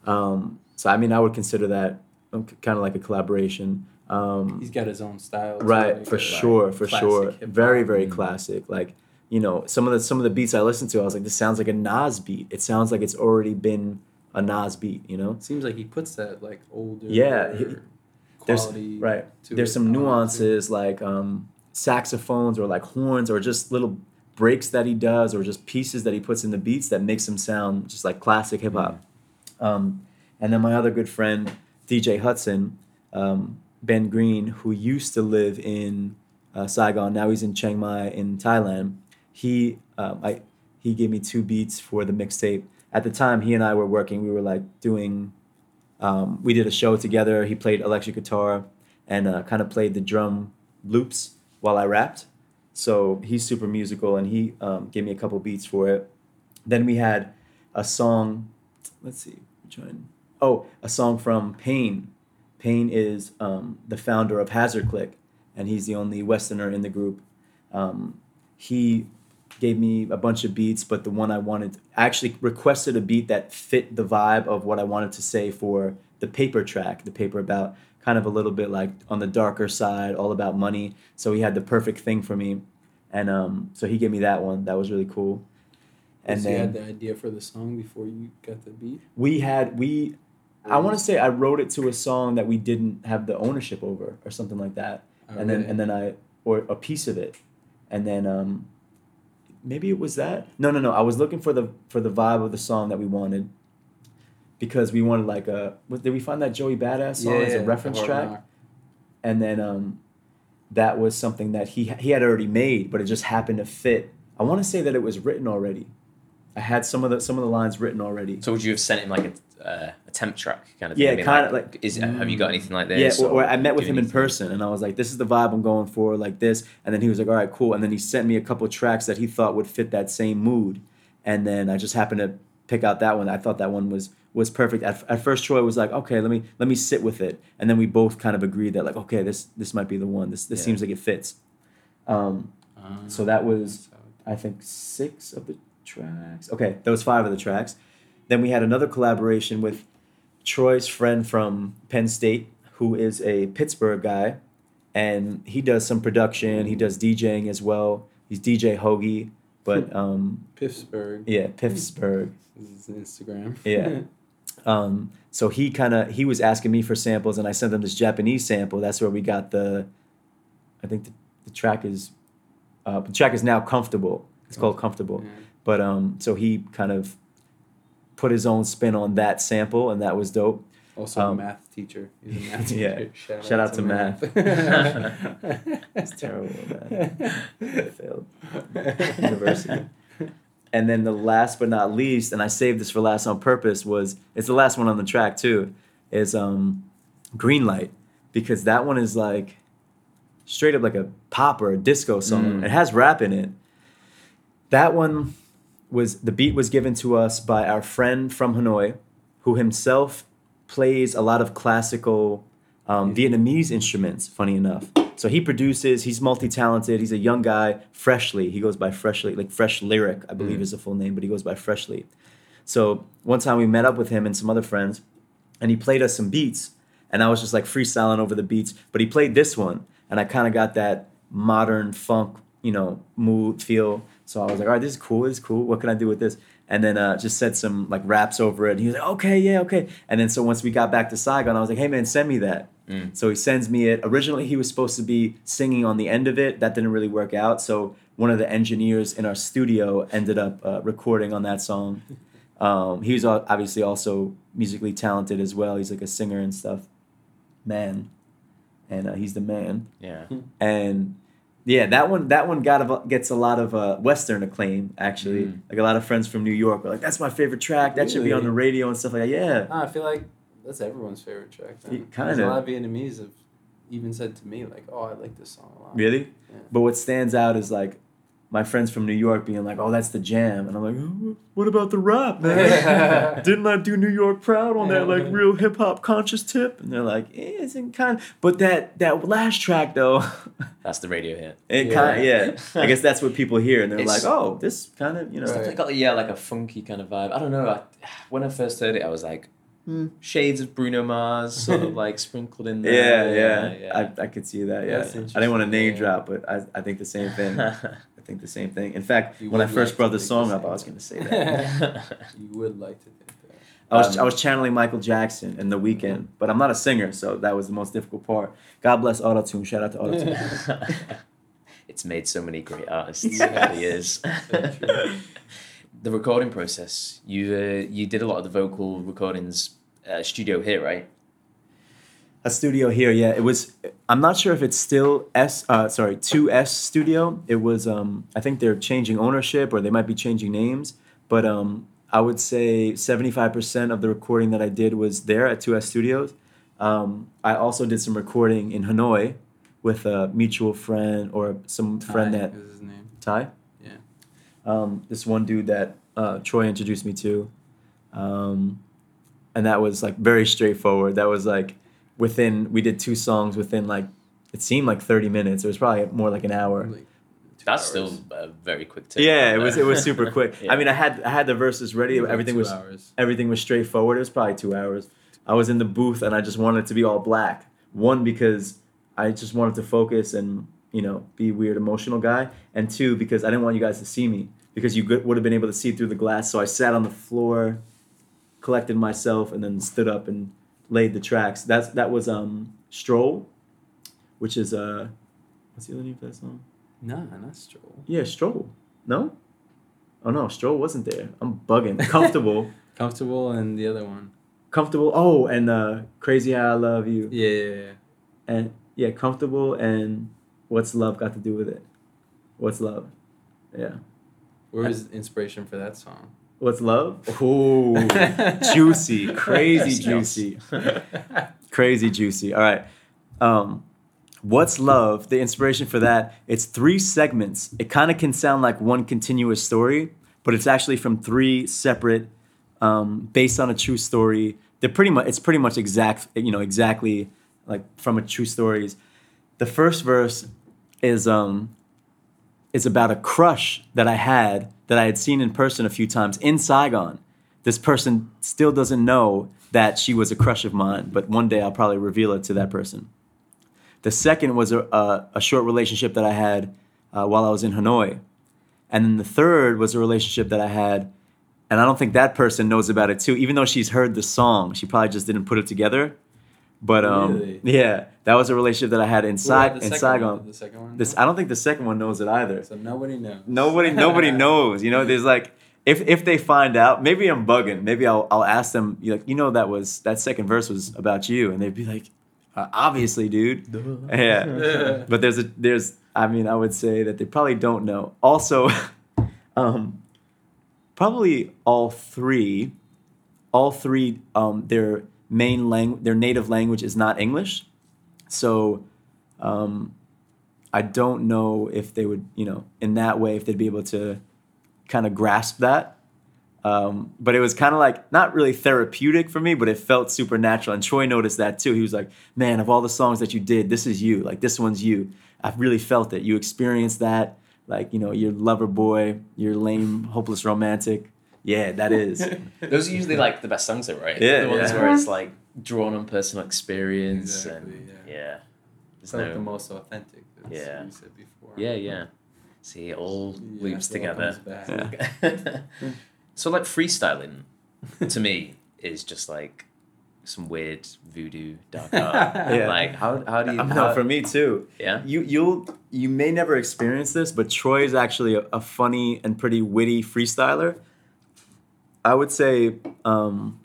Um, so I mean, I would consider that kind of like a collaboration. Um, he's got his own style. right, for like sure, for sure. Very, very Mm. classic. Like you know, some of the some of the beats I listened to, I was like, this sounds like a Nas beat. It sounds like it's already been a Nas beat, you know. Seems like he puts that like older. Yeah, he- There's right. There's some like nuances like um, saxophones or like horns or just little breaks that he does or just pieces that he puts in the beats that makes them sound just like classic hip hop. Um, and then my other good friend DJ Hudson, um, Ben Green, who used to live in uh, Saigon, now he's in Chiang Mai in Thailand. He um, I he gave me two beats for the mixtape. At the time, he and I were working. We were like doing um, we did a show together. He played electric guitar and uh, kind of played the drum loops while I rapped. So he's super musical, and he um, gave me a couple beats for it. Then we had a song. Let's see, one? Oh, a song from Payne. Payne is um, the founder of Hazard Click, and he's the only Westerner in the group. Um, he gave me a bunch of beats, but the one I wanted, I actually requested a beat that fit the vibe of what I wanted to say for the paper track, the paper about kind of a little bit like on the darker side, all about money. So he had the perfect thing for me, and um, so he gave me that one. That was really cool. And so you had the idea for the song before you got the beat. we had we, I want to say I wrote it to a song that we didn't have the ownership over or something like that, Oh, and then really? and then I or a piece of it, and then um, maybe it was that. No, no, no. I was looking for the for the vibe of the song that we wanted. Because we wanted like a, what, did we find that Joey Badass song as a reference track? rock. and then um, that was something that he he had already made, but it just happened to fit. I want to say that it was written already. I had some of the some of the lines written already. So would you have sent him like a, uh, a temp track kind of Yeah, thing? Being kinda like- is have you got anything like yeah, this? or, or I met with do him in person, and I was like, "This is the vibe I'm going for, like this." And then he was like, "All right, cool." And then he sent me a couple tracks that he thought would fit that same mood, and then I just happened to pick out that one. I thought that one was was perfect. At, at first, Troy was like, "Okay, let me let me sit with it," and then we both kind of agreed that like, "Okay, this this might be the one. This this Yeah. seems like it fits." Um, Ah, So that was- that's how it- I think six of the tracks. Okay, that was five of the tracks. Then we had another collaboration with Troy's friend from Penn State, who is a Pittsburgh guy, and he does some production. He does DJing as well. He's DJ Hoagie, but um, Pittsburgh. yeah, Pittsburgh. This is Instagram. Yeah. Um, so he kind of he was asking me for samples, and I sent him this Japanese sample. That's where we got the. I think the, the track is, uh, the track is now comfortable. It's called comfortable. Yeah. But um, so he kind of put his own spin on that sample, and that was dope. Also Um, a math teacher. He's a math yeah. Shout, Shout out to math. It's terrible, man. I failed university. And then the last but not least, and I saved this for last on purpose, was it's the last one on the track too, is um, Green Light because that one is like straight up like a pop or a disco song. Mm. It has rap in it. That one was the beat was given to us by our friend from Hanoi, who himself plays a lot of classical um, Vietnamese instruments. Funny enough, so he produces. He's multi-talented. He's a young guy. Freshly, he goes by Freshly, like Fresh Lyric, I believe Mm. is the full name, but he goes by Freshly. So one time we met up with him and some other friends, and he played us some beats, and I was just like freestyling over the beats. But he played this one, and I kind of got that modern funk, you know, mood feel. So I was like, all right, this is cool. This is cool. What can I do with this? And then uh, just said some like raps over it. And he was like, okay, yeah, okay. And then so once we got back to Saigon, I was like, hey man, send me that. Mm. So he sends me it. Originally, he was supposed to be singing on the end of it. That didn't really work out. So one of the engineers in our studio ended up uh, recording on that song. Um, he was obviously also musically talented as well. He's like a singer and stuff. Man, and uh, he's the man. Yeah. And yeah, that one that one got a, gets a lot of uh, Western acclaim. Actually, Mm. like a lot of friends from New York are like, "That's my favorite track. That should be on the radio and stuff like that." Yeah, Ah, I feel like that's everyone's favorite track. Kinda. A lot of Vietnamese have even said to me like, "Oh, I like this song a lot." really. Yeah. But what stands out is like my friends from New York being like, "Oh, that's the jam," and I'm like, "Oh, "What about the rap, man? Didn't I do New York proud on that like real hip hop conscious tip?" And they're like, eh, "It's in kind." But that that last track though, That's the radio hit. it Yeah. kind of yeah. I guess that's what people hear, and they're It's- like, "Oh, this kind of you know." Right. It's got yeah, like a funky kind of vibe. I don't know. I, when I first heard it, I was like, hmm, shades of Bruno Mars, sort of like sprinkled in there. Yeah, yeah, yeah. I, I could see that. Yeah, I didn't want to name yeah. drop, but I, I think the same thing. I think the same thing. In fact, You when I first like brought to the song the up, I was going to say that. You would like to think that. I was Um, I was channeling Michael Jackson in the Weeknd, but I'm not a singer, so that was the most difficult part. God bless Autotune. Shout out to Autotune. it's made so many great artists Yes. over the years. So the recording process. You uh, you did a lot of the vocal recordings uh, studio here, right? A studio here, yeah. It was. I'm not sure if it's still S. Uh, sorry, Two S Studio. It was. Um, I think they're changing ownership, or they might be changing names. But um, I would say 75% of the recording that I did was there at Two S Studios. Um, I also did some recording in Hanoi with a mutual friend or some friend Ty that is his name. Ty. Yeah. Um, this one dude that uh, Troy introduced me to, um, and that was like very straightforward. That was like within we did two songs within like it seemed like thirty minutes. It was probably more like an hour. Like That's hours. still a very quick. take. Yeah, it was it was super quick. Yeah. I mean, I had I had the verses ready. Like Everything was hours. everything was straightforward. It was probably two hours. I was in the booth and I just wanted it to be all black. One because I just wanted to focus and you know be weird emotional guy, and two because I didn't want you guys to see me because you would have been able to see through the glass. So I sat on the floor, collected myself, and then stood up and laid the tracks. That's that was um Stroll, which is uh what's the other name for that song? Nah, not Stroll. Yeah, Stroll. No. Oh no, Stroll wasn't there. I'm bugging. Comfortable. Comfortable and the other one. comfortable. Oh, and uh, crazy how I love you, Yeah, yeah, yeah. and yeah, comfortable. And what's love got to do with it? What's love? Yeah, Where was inspiration for that song? What's love? Ooh, juicy, crazy juicy, crazy juicy. All right. Um, what's love? The inspiration for that? It's three segments. It kind of can sound like one continuous story, but it's actually from three separate, um, based on a true story. They're pretty much. It's pretty much exact. You know, exactly like from a true stories. The first verse is um is about a crush that I had that I had seen in person a few times in Saigon. This person still doesn't know that she was a crush of mine, but one day I'll probably reveal it to that person. The second was a, a, a short relationship that I had uh, while I was in Hanoi. And then the third was a relationship that I had, and I don't think that person knows about it too, even though she's heard the song. She probably just didn't put it together. But um, Really? yeah, that was a relationship that I had in, What Sai- the in second Saigon. One? The second one. This I don't think the second one knows it either. So nobody knows. Nobody nobody knows. You know, there's like if if they find out, maybe I'm bugging. Maybe I'll I'll ask them you like you know that was that second verse was about you, and they'd be like, uh, obviously, dude. Yeah. but there's a there's I mean I would say that they probably don't know. Also, um, probably all three, all three um, their main language their native language is not English, so. Um, I don't know if they would, you know, in that way, if they'd be able to kind of grasp that. Um, but it was kind of like not really therapeutic for me, but it felt supernatural. And Troy noticed that too. He was like, "Man, of all the songs that you did, this is you. Like this one's you. I've really felt it. You experienced that. Like you know, your lover boy, your lame, hopeless romantic. Yeah, that is. Those are usually like the best songs, though, right? Yeah, the ones yeah. where it's uh-huh. like drawn on personal experience Exactly, and yeah. yeah, It's There's like the most authentic. As Yeah. You said before. yeah, yeah. See, it all Yeah, loops it together. comes back. so, like freestyling, to me, is just like some weird voodoo dark art. Yeah. Like, how how do you? How- no, for me too. yeah. You you'll you may never experience this, but Troy is actually a, a funny and pretty witty freestyler. I would say, um,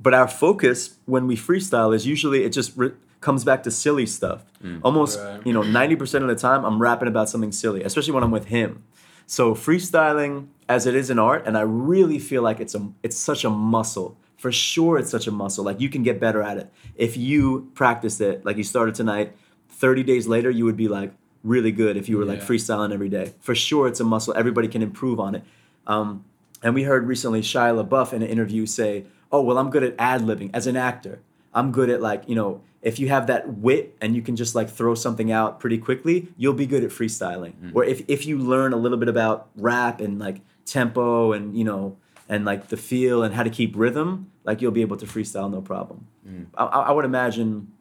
but our focus when we freestyle is usually it just re- comes back to silly stuff. Almost Right. you know ninety percent of the time I'm rapping about something silly, especially when I'm with him. So freestyling, as it is an art, and I really feel like it's a it's such a muscle. For sure, it's such a muscle. Like you can get better at it if you practice it. Like you started tonight, thirty days later, you would be like really good if you were like freestyling every day. For sure, it's a muscle. Everybody can improve on it. Um, and we heard recently Shia LaBeouf in an interview say, "Oh, well, I'm good at ad libbing as an actor. I'm good at like you know." If you have that wit and you can just like throw something out pretty quickly, you'll be good at freestyling. Mm-hmm. Or if, if you learn a little bit about rap and like tempo and you know and like the feel and how to keep rhythm, like you'll be able to freestyle no problem. Mm. I, I I would imagine,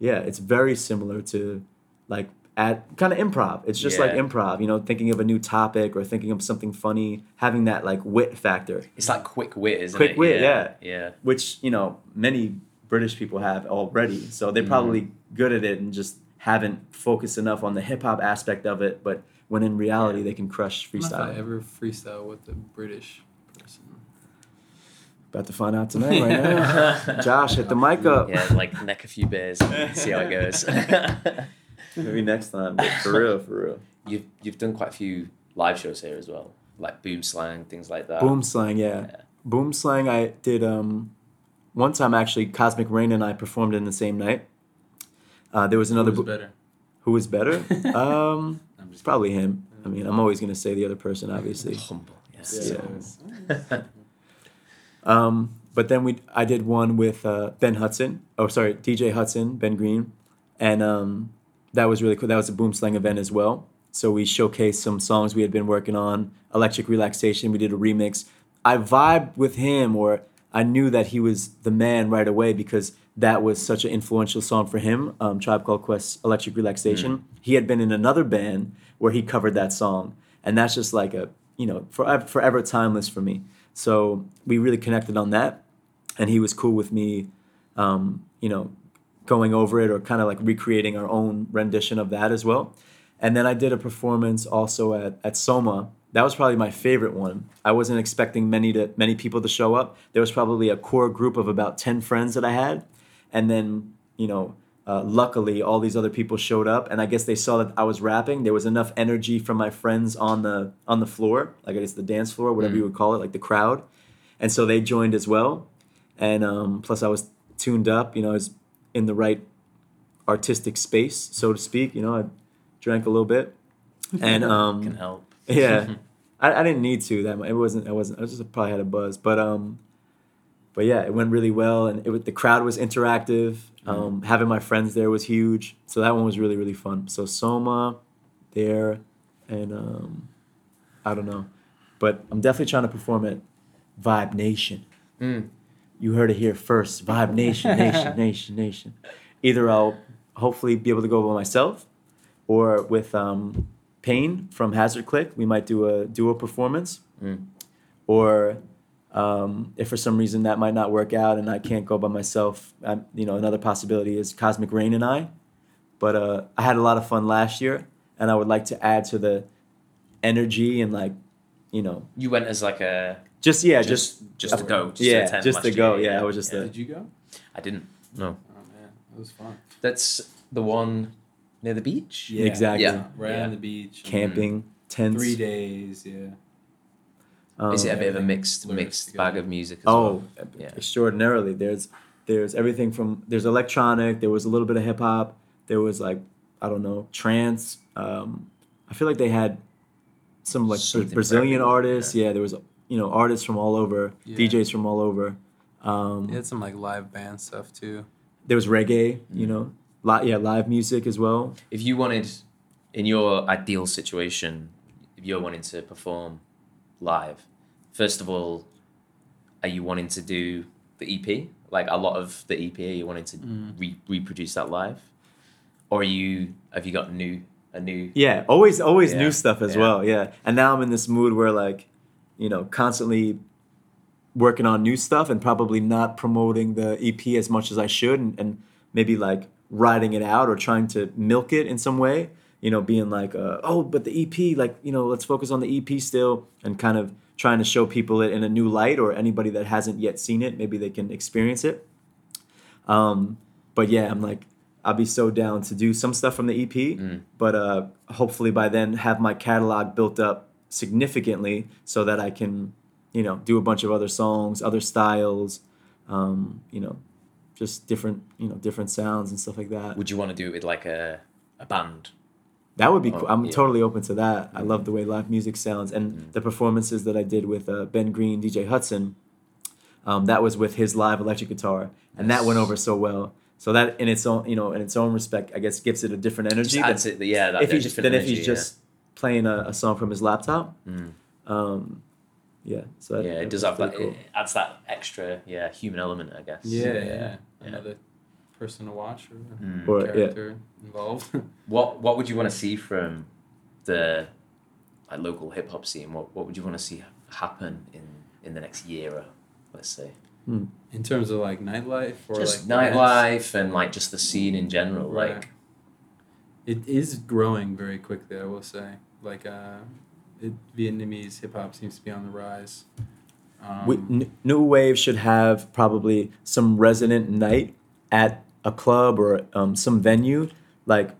yeah, it's very similar to like at kind of improv. It's just like improv, you know, thinking of a new topic or thinking of something funny, having that like wit factor, It's like quick wit, isn't Quick it? Quick wit, yeah. Yeah. which you know many British people have already. So they're mm-hmm. probably good at it and just haven't focused enough on the hip hop aspect of it. But when in reality, they can crush freestyle. don't know if I freestyle. ever freestyle with a British person. About to find out tonight, right now. Josh, hit the mic up. Yeah, like neck a few beers, and see how it goes. Maybe next time. But for real, for real. you've you've done quite a few live shows here as well, like boom slang, things like that. Boom slang, yeah. Yeah. Boom slang. I did um, one time actually. Cosmic Rain and I performed in the same night. Uh, there was another. Who's bo- better? Who was better? um, I'm probably him. I mean, I'm always gonna say the other person, obviously. Humble, yes. Yeah. Um, but then we, I did one with uh, Ben Hudson. Oh, sorry, DJ Hudson, Ben Green, and um, that was really cool. That was a boom slang event as well. So we showcased some songs we had been working on. Electric Relaxation. We did a remix. I vibed with him, or I knew that he was the man right away because that was such an influential song for him. Um, Tribe Called Quest, Electric Relaxation. He had been in another band where he covered that song, and that's just like a you know forever, forever timeless for me. So we really connected on that, and he was cool with me, um, you know, going over it or kind of like recreating our own rendition of that as well. And then I did a performance also at, at Soma. That was probably my favorite one. I wasn't expecting many to many people to show up. There was probably a core group of about ten friends that I had, and then you know, uh, luckily all these other people showed up, and I guess they saw that I was rapping. There was enough energy from my friends on the on the floor, like I guess the dance floor, whatever you would call it, like the crowd, and so they joined as well. And um, plus, I was tuned up. You know, I was in the right artistic space, so to speak. You know, I drank a little bit, and um, Can help. yeah, I, I didn't need to that much. It wasn't. I wasn't. I just probably had a buzz, but um, but yeah, it went really well, and it the crowd was interactive. Um, having my friends there was huge, so that one was really really fun. So Soma, there, and um, I don't know, but I'm definitely trying to perform at Vibe Nation. Mm. You heard it here first. Vibe Nation, Nation, Nation, Nation. Either I'll hopefully be able to go by myself, or with um, Payne from Hazard Click, we might do a duo performance. Mm. Or um, if for some reason that might not work out and I can't go by myself, i you know, another possibility is Cosmic Rain and I. But uh, I had a lot of fun last year, and I would like to add to the energy and like, you know, You went as like a just yeah, just just, just to go, just to yeah, attend just to go. year, Yeah, I was just yeah. there. Did you go? I didn't. No, Oh man, that was fun. that's the one near the beach. Yeah. Exactly. Yeah. Right Yeah. on the beach. and camping tents. Three days. Yeah. um, Is it a bit of a mixed mixed together. bag of music? As Oh, well? yeah. extraordinarily. There's there's everything from there's electronic. There was a little bit of hip hop. There was like I don't know trance. Um, I feel like they had some like Something Brazilian everyone, artists. Yeah. there was you know artists from all over, Yeah. DJs from all over. Um, He had some like live band stuff too. There was reggae. Mm. You know, li- yeah, live music as well. If you wanted, in your ideal situation, if you're wanting to perform live, first of all, are you wanting to do the EP? Like a lot of the EP, are you wanting to Mm. re- reproduce that live, or are you have you got new a new? Yeah, always always Yeah, new stuff as yeah. well. Yeah, and now I'm in this mood where like, you know, constantly working on new stuff and probably not promoting the EP as much as I should, and, and maybe like writing it out or trying to milk it in some way. You know, being like, uh, oh, but the EP, like, you know, let's focus on the EP still, and kind of trying to show people it in a new light, or anybody that hasn't yet seen it, maybe they can experience it. Um, but yeah, I'm like, I'll be so down to do some stuff from the EP, Mm. but uh, hopefully by then have my catalog built up significantly so that I can, you know, do a bunch of other songs, other styles, um, you know, just different, you know, different sounds and stuff like that. Would you want to do it with like a a band? That would be cool. I'm yeah. totally open to that. I love the way live music sounds and Mm. the performances that I did with uh, Ben Green, DJ Hudson. Um, that was with his live electric guitar, and that went over so well. So that, in its own, you know, in its own respect, I guess gives it a different energy. than it, yeah. That, if different than if energy, he's yeah. just playing a, a song from his laptop. Mm. Um, yeah. So that- yeah, it does was have that. pretty It adds that extra, yeah, human element, I guess. Yeah, yeah. Yeah. Another person to watch or Mm. Or- yeah. character involved. What What would you want to see from the like local hip hop scene? What What would you want to see happen in in the next year? Or, let's say in terms of like nightlife or just like events, nightlife and like just the scene in general. Right. Like it is growing very quickly. I will say, like uh, it, Vietnamese hip hop seems to be on the rise. Um, we, N- New Wave should have probably some resident night at a club or um, some venue. Like,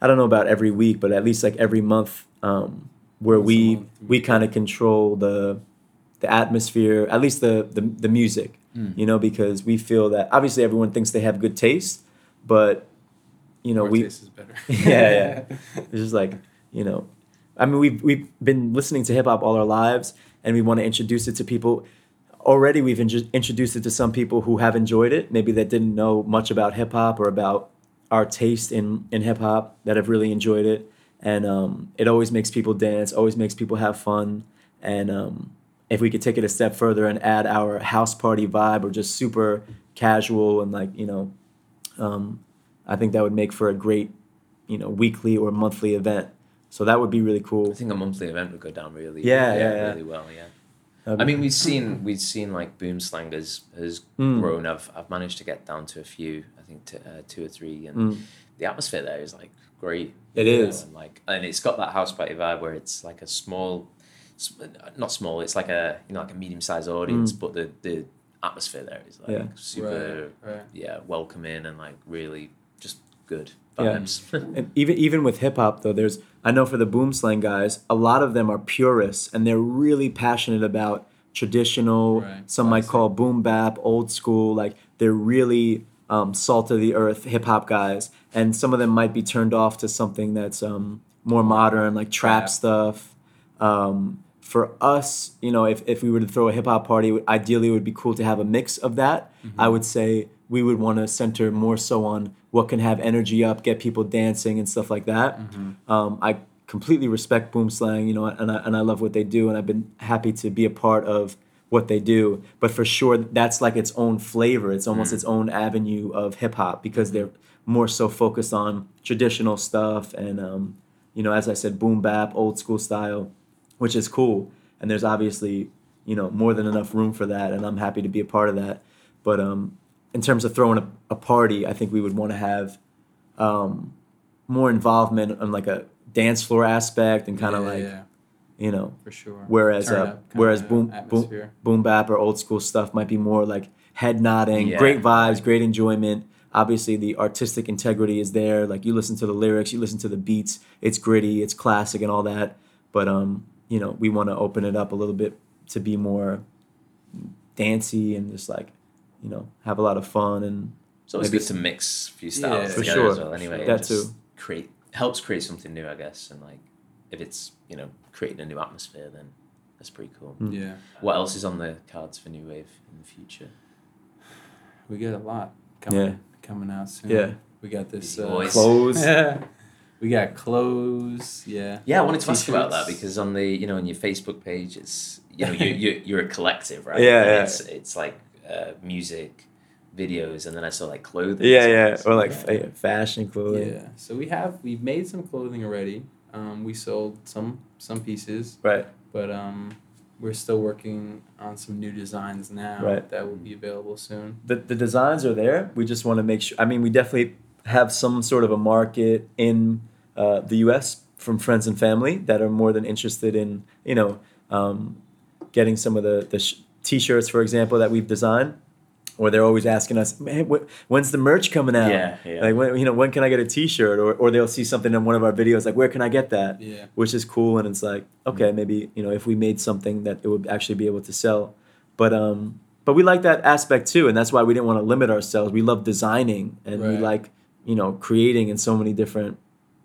I don't know about every week, but at least like every month, um, where Once we month. we kind of control the the atmosphere, at least the the, the music. Mm. You know, because we feel that obviously everyone thinks they have good taste, but you know our we taste is better. Yeah, yeah. it's just like you know i mean we've, we've been listening to hip-hop all our lives and we want to introduce it to people. Already we've in- introduced it to some people who have enjoyed it maybe that didn't know much about hip-hop or about our taste in, in hip-hop that have really enjoyed it. And um, it always makes people dance always makes people have fun. And um, if we could take it a step further and add our house party vibe or just super casual and like you know um, i think that would make for a great you know weekly or monthly event so that would be really cool. I think a monthly event would go down really Yeah, yeah, yeah. really well. Yeah. That'd I mean, we've seen we've seen like Boom Slang has has Mm. grown. I've I've managed to get down to a few. I think t- uh, two or three, and Mm. the atmosphere there is like great. It is know, and like and it's got that house party vibe where it's like a small, not small. It's like a you know like a medium sized audience, but the the atmosphere there is like Mm. Yeah. super Right, right. yeah welcoming and like really just good Yeah. vibes. And even even with hip hop though, there's I know for the boom slang guys, a lot of them are purists and they're really passionate about traditional. Right, Some might call boom bap, old school. Like they're really um, salt of the earth hip hop guys, and some of them might be turned off to something that's um, more modern, like trap Rap. stuff. Um, for us, you know, if, if we were to throw a hip hop party, ideally it would be cool to have a mix of that. I would say we would want to center more so on what can have energy up, get people dancing and stuff like that. Um, I completely respect Boom Slang, you know, and I, and I love what they do, and I've been happy to be a part of what they do. But for sure, that's like its own flavor. It's almost its own avenue of hip hop because they're more so focused on traditional stuff and, um, you know, as I said, boom bap, old school style, which is cool. And there's obviously, you know, more than enough room for that, and I'm happy to be a part of that. But um, in terms of throwing a, a party, I think we would want to have um, more involvement on like a dance floor aspect and kind of Yeah, like yeah, you know for sure. whereas Turn uh, whereas boom boom boom bap or old school stuff might be more like head nodding, Yeah. great vibes, great enjoyment. Obviously, the artistic integrity is there. Like you listen to the lyrics, you listen to the beats. It's gritty, it's classic, and all that. But um, you know, we want to open it up a little bit to be more dancey and just like, you know, have a lot of fun and so It's Maybe good to mix a few styles Yeah. For together as sure. well. Anyway, That and just too. Create helps create something new, I guess. And like, if it's you know creating a new atmosphere, then that's pretty cool. Mm. Yeah, What else is on the cards for New Wave in the future? we get a lot coming Yeah. coming out soon. Yeah. we got this Busy uh, boys. clothes. we got clothes. Yeah, Yeah, I wanted to ask you about that because on the you know on your Facebook page, it's you know you you you're a collective, right? Yeah, And yeah. It's it's like uh, music, videos, and then I saw like clothing. yeah, yeah, or like yeah. fa- fashion clothing. Yeah, so we have we've made some clothing already. Um, we sold some some pieces, Right. but um, we're still working on some new designs now Right. that will be available soon. the, the designs are there. We just want to make sure. I mean, we definitely have some sort of a market in uh, the U.S. from friends and family that are more than interested in, you know, um, getting some of the the sh- t-shirts, for example, that we've designed. Or they're always asking us, "Man, wh- when's the merch coming out? Yeah, yeah. Like, when, you know, when can I get a T-shirt? Or, or they'll see something in one of our videos, like, where can I get that? Yeah, which is cool and it's like okay maybe you know if we made something that it would actually be able to sell but um but we like that aspect too and that's why we didn't want to limit ourselves we love designing and we like you know creating in so many different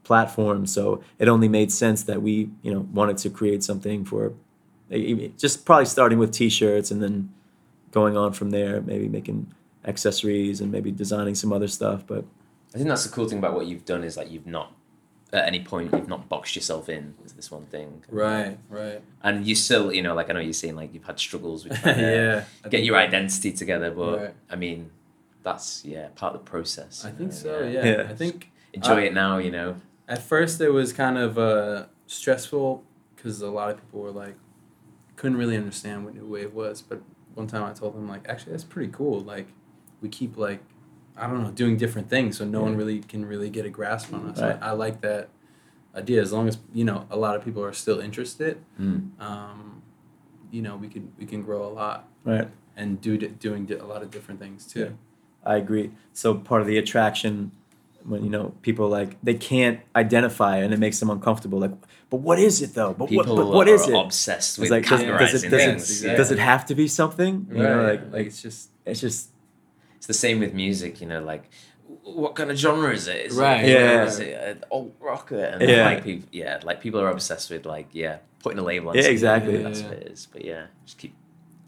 platforms so it only made sense that we you know wanted to create something for just probably starting with t-shirts and then going on from there maybe making accessories and maybe designing some other stuff but I think that's the cool thing about what you've done is like you've not at any point you've not boxed yourself in to this one thing. right, right. And you still, you know, like I know you're saying like you've had struggles with trying yeah, I get your identity together, but Right. I mean, that's yeah part of the process. I think know, so. Yeah. Yeah. I think Enjoy I- it now, you know. At first it was kind of uh, stressful because a lot of people were like couldn't really understand what new wave was. But one time I told them like, actually that's pretty cool. Like we keep like I don't know doing different things, so no one really can really get a grasp on us. Right. I, I like that idea as long as you know a lot of people are still interested. Mm. Um, you know we can we can grow a lot Right. and do doing a lot of different things too. I agree. So part of the attraction, when you know people like they can't identify and it makes them uncomfortable. Like, but what is it though? But People what? But what are it? obsessed with like does, categorizing does it does things. it yeah. does it have to be something? You Right. know, like, like like it's just it's just It's the same with music, you know, like what kind of genre is it? Is Right. It, Yeah. Is it an alt rocker? And Yeah. like people, yeah, like people are obsessed with like yeah, putting a label on. Yeah, something. exactly. That's Yeah. what it is. But yeah, just keep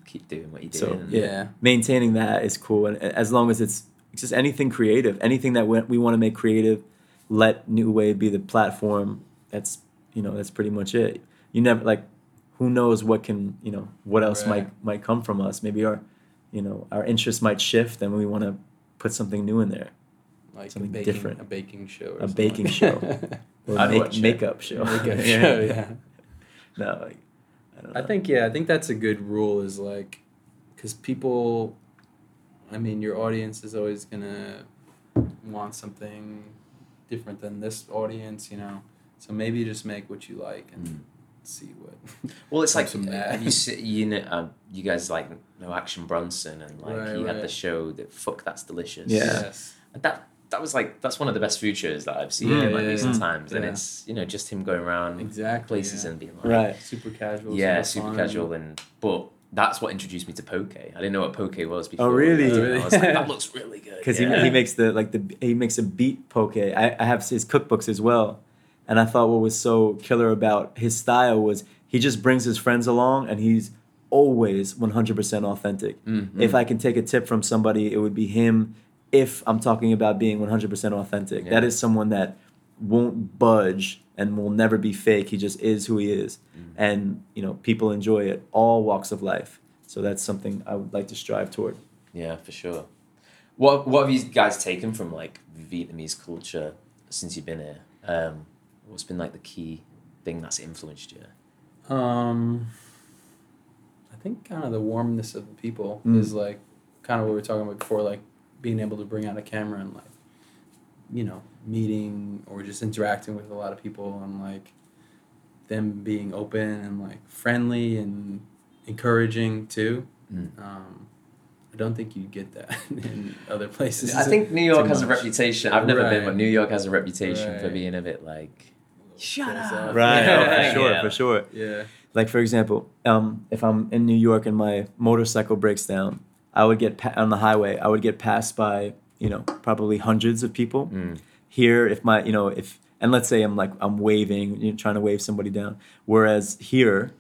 keep doing what you're So, doing. and- yeah. maintaining that is cool, and as long as it's it's just anything creative, anything that we, we want to make creative, let New Wave be the platform. That's you know that's pretty much it. You never like, who knows what can you know what else Right. might might come from us. Maybe our, you know, our interests might shift, and we want to put something new in there. like Something a baking, different. a baking show, or A something baking like show. that. Or I'd make, watch makeup show. Makeup show, yeah. No, like, I don't know. I think yeah, I think that's a good rule. Is like, because people, I mean, your audience is always gonna want something different than this audience, you know. So maybe just make what you like and Mm. see what. Well, it's like have you see, you know uh, you guys like know Action Bronson and like Right, he had the show that fuck that's delicious. Yeah. Yes. that that was like that's one of the best features that I've seen Yeah, in like yeah, recent yeah. times, and Yeah. it's you know just him going around Exactly. places yeah. and being like right. super casual. yeah, super super casual and but that's what introduced me to poke. I didn't know what poke was before. Oh, really? And Oh, really? I was like, that looks really good. because yeah. he, he makes the like the he makes a beet poke. I, I have his cookbooks as well, and I thought what was so killer about his style was he just brings his friends along and he's always 100% authentic. Mhm. If I can take a tip from somebody, it would be him. If I'm talking about being 100% authentic, Yeah. that is someone that won't budge and will never be fake. He just is who he is, Mm. and you know people enjoy it, all walks of life. So that's something I would like to strive toward. Yeah, for sure. What what have you guys taken from like Vietnamese culture since you've been here? Um, what's been like the key thing that's influenced you? Um, I think kind of the warmness of the people Mm. is like kind of what we were talking about before, like being able to bring out a camera and like, you know, meeting or just interacting with a lot of people and like them being open and like friendly and encouraging too. Mm. Um, I don't think you get that in other places. I think New York too has a reputation. I've never been, but New York has a reputation for being a bit like shut Close up. Right, Yeah. oh, for sure, Yeah. for sure. Yeah. Like for example, um, if I'm in New York and my motorcycle breaks down, I would get pa- on the highway. I would get passed by you know probably hundreds of people. Mm. Here, if my you know if and let's say I'm like I'm waving, you know, trying to wave somebody down. Whereas here,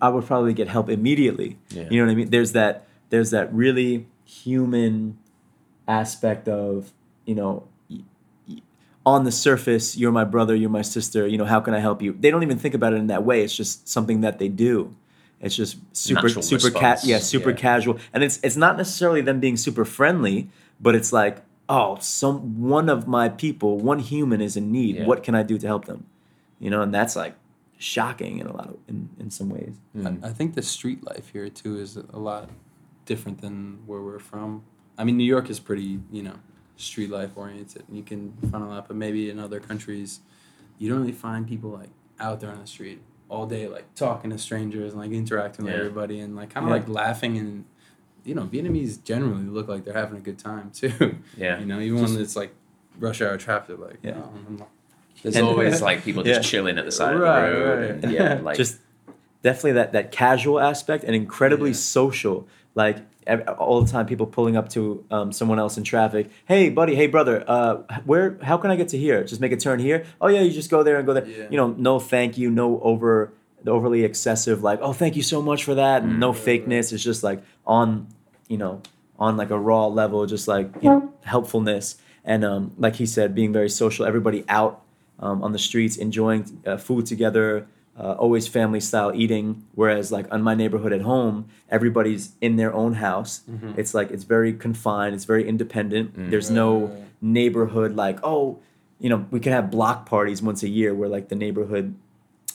I would probably get help immediately. Yeah. You know what I mean? There's that there's that really human aspect of you know on the surface you're my brother you're my sister you know how can i help you they don't even think about it in that way it's just something that they do it's just super Natural super ca- yeah super Yeah. casual and it's it's not necessarily them being super friendly but it's like oh some one of my people one human is in need Yeah. what can i do to help them you know and that's like shocking in a lot of in, in some ways Mm. I, I think the street life here too is a lot different than where we're from. I mean, New York is pretty, you know, street life oriented. You can find a lot, but maybe in other countries, you don't really find people like out there on the street all day, like talking to strangers and like interacting with everybody and like kind of Yeah. like laughing and. You know, Vietnamese generally look like they're having a good time too. Yeah. You know, even Just- when it's like rush hour traffic, like Yeah. oh, I'm not- There's And- always like people just Yeah. chilling at the side Right, of the road. right. And, yeah, like just definitely that that casual aspect and incredibly Yeah. social like ev- all the time people pulling up to um, someone else in traffic hey buddy hey brother uh, where how can i get to here just make a turn here oh yeah you just go there and go there Yeah. you know no thank you no over the overly excessive like oh thank you so much for that and no Mm. Right, right. fakeness it's just like on you know on like a raw level just like you know helpfulness and um, like he said being very social everybody out um, on the streets enjoying uh, food together uh, always family style eating. Whereas like on my neighborhood at home, everybody's in their own house. Mhm. It's like it's very confined. It's very independent. Mm. There's no right, right. neighborhood like oh, you know, we can have block parties once a year where like the neighborhood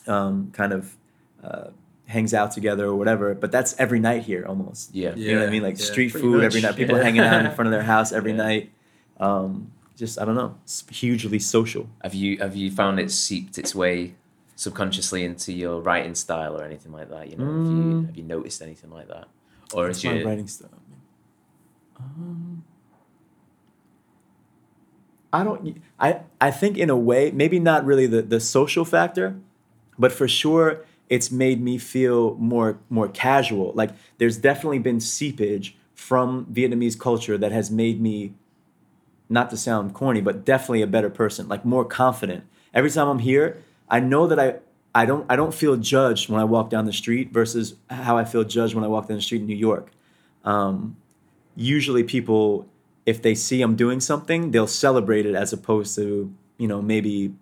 um, kind of uh, hangs out together or whatever. But that's every night here almost. Yeah. You know what I mean? Like Yeah, street pretty food every night. People Yeah. hanging out in front of their house every Yeah. night. Um, just I don't know. It's hugely social. Have you have you found it seeped its way subconsciously into your writing style or anything like that? You know, have you Mm. have you noticed anything like that, or What's is my your writing style? Um, I don't. I I think in a way, maybe not really the the social factor, but for sure, it's made me feel more more casual. Like there's definitely been seepage from Vietnamese culture that has made me, not to sound corny, but definitely a better person. Like more confident. Every time I'm here, I know that I. I don't I don't feel judged when I walk down the street versus how I feel judged when I walk down the street in New York. Um, usually people if they see I'm doing something, they'll celebrate it as opposed to, you know, maybe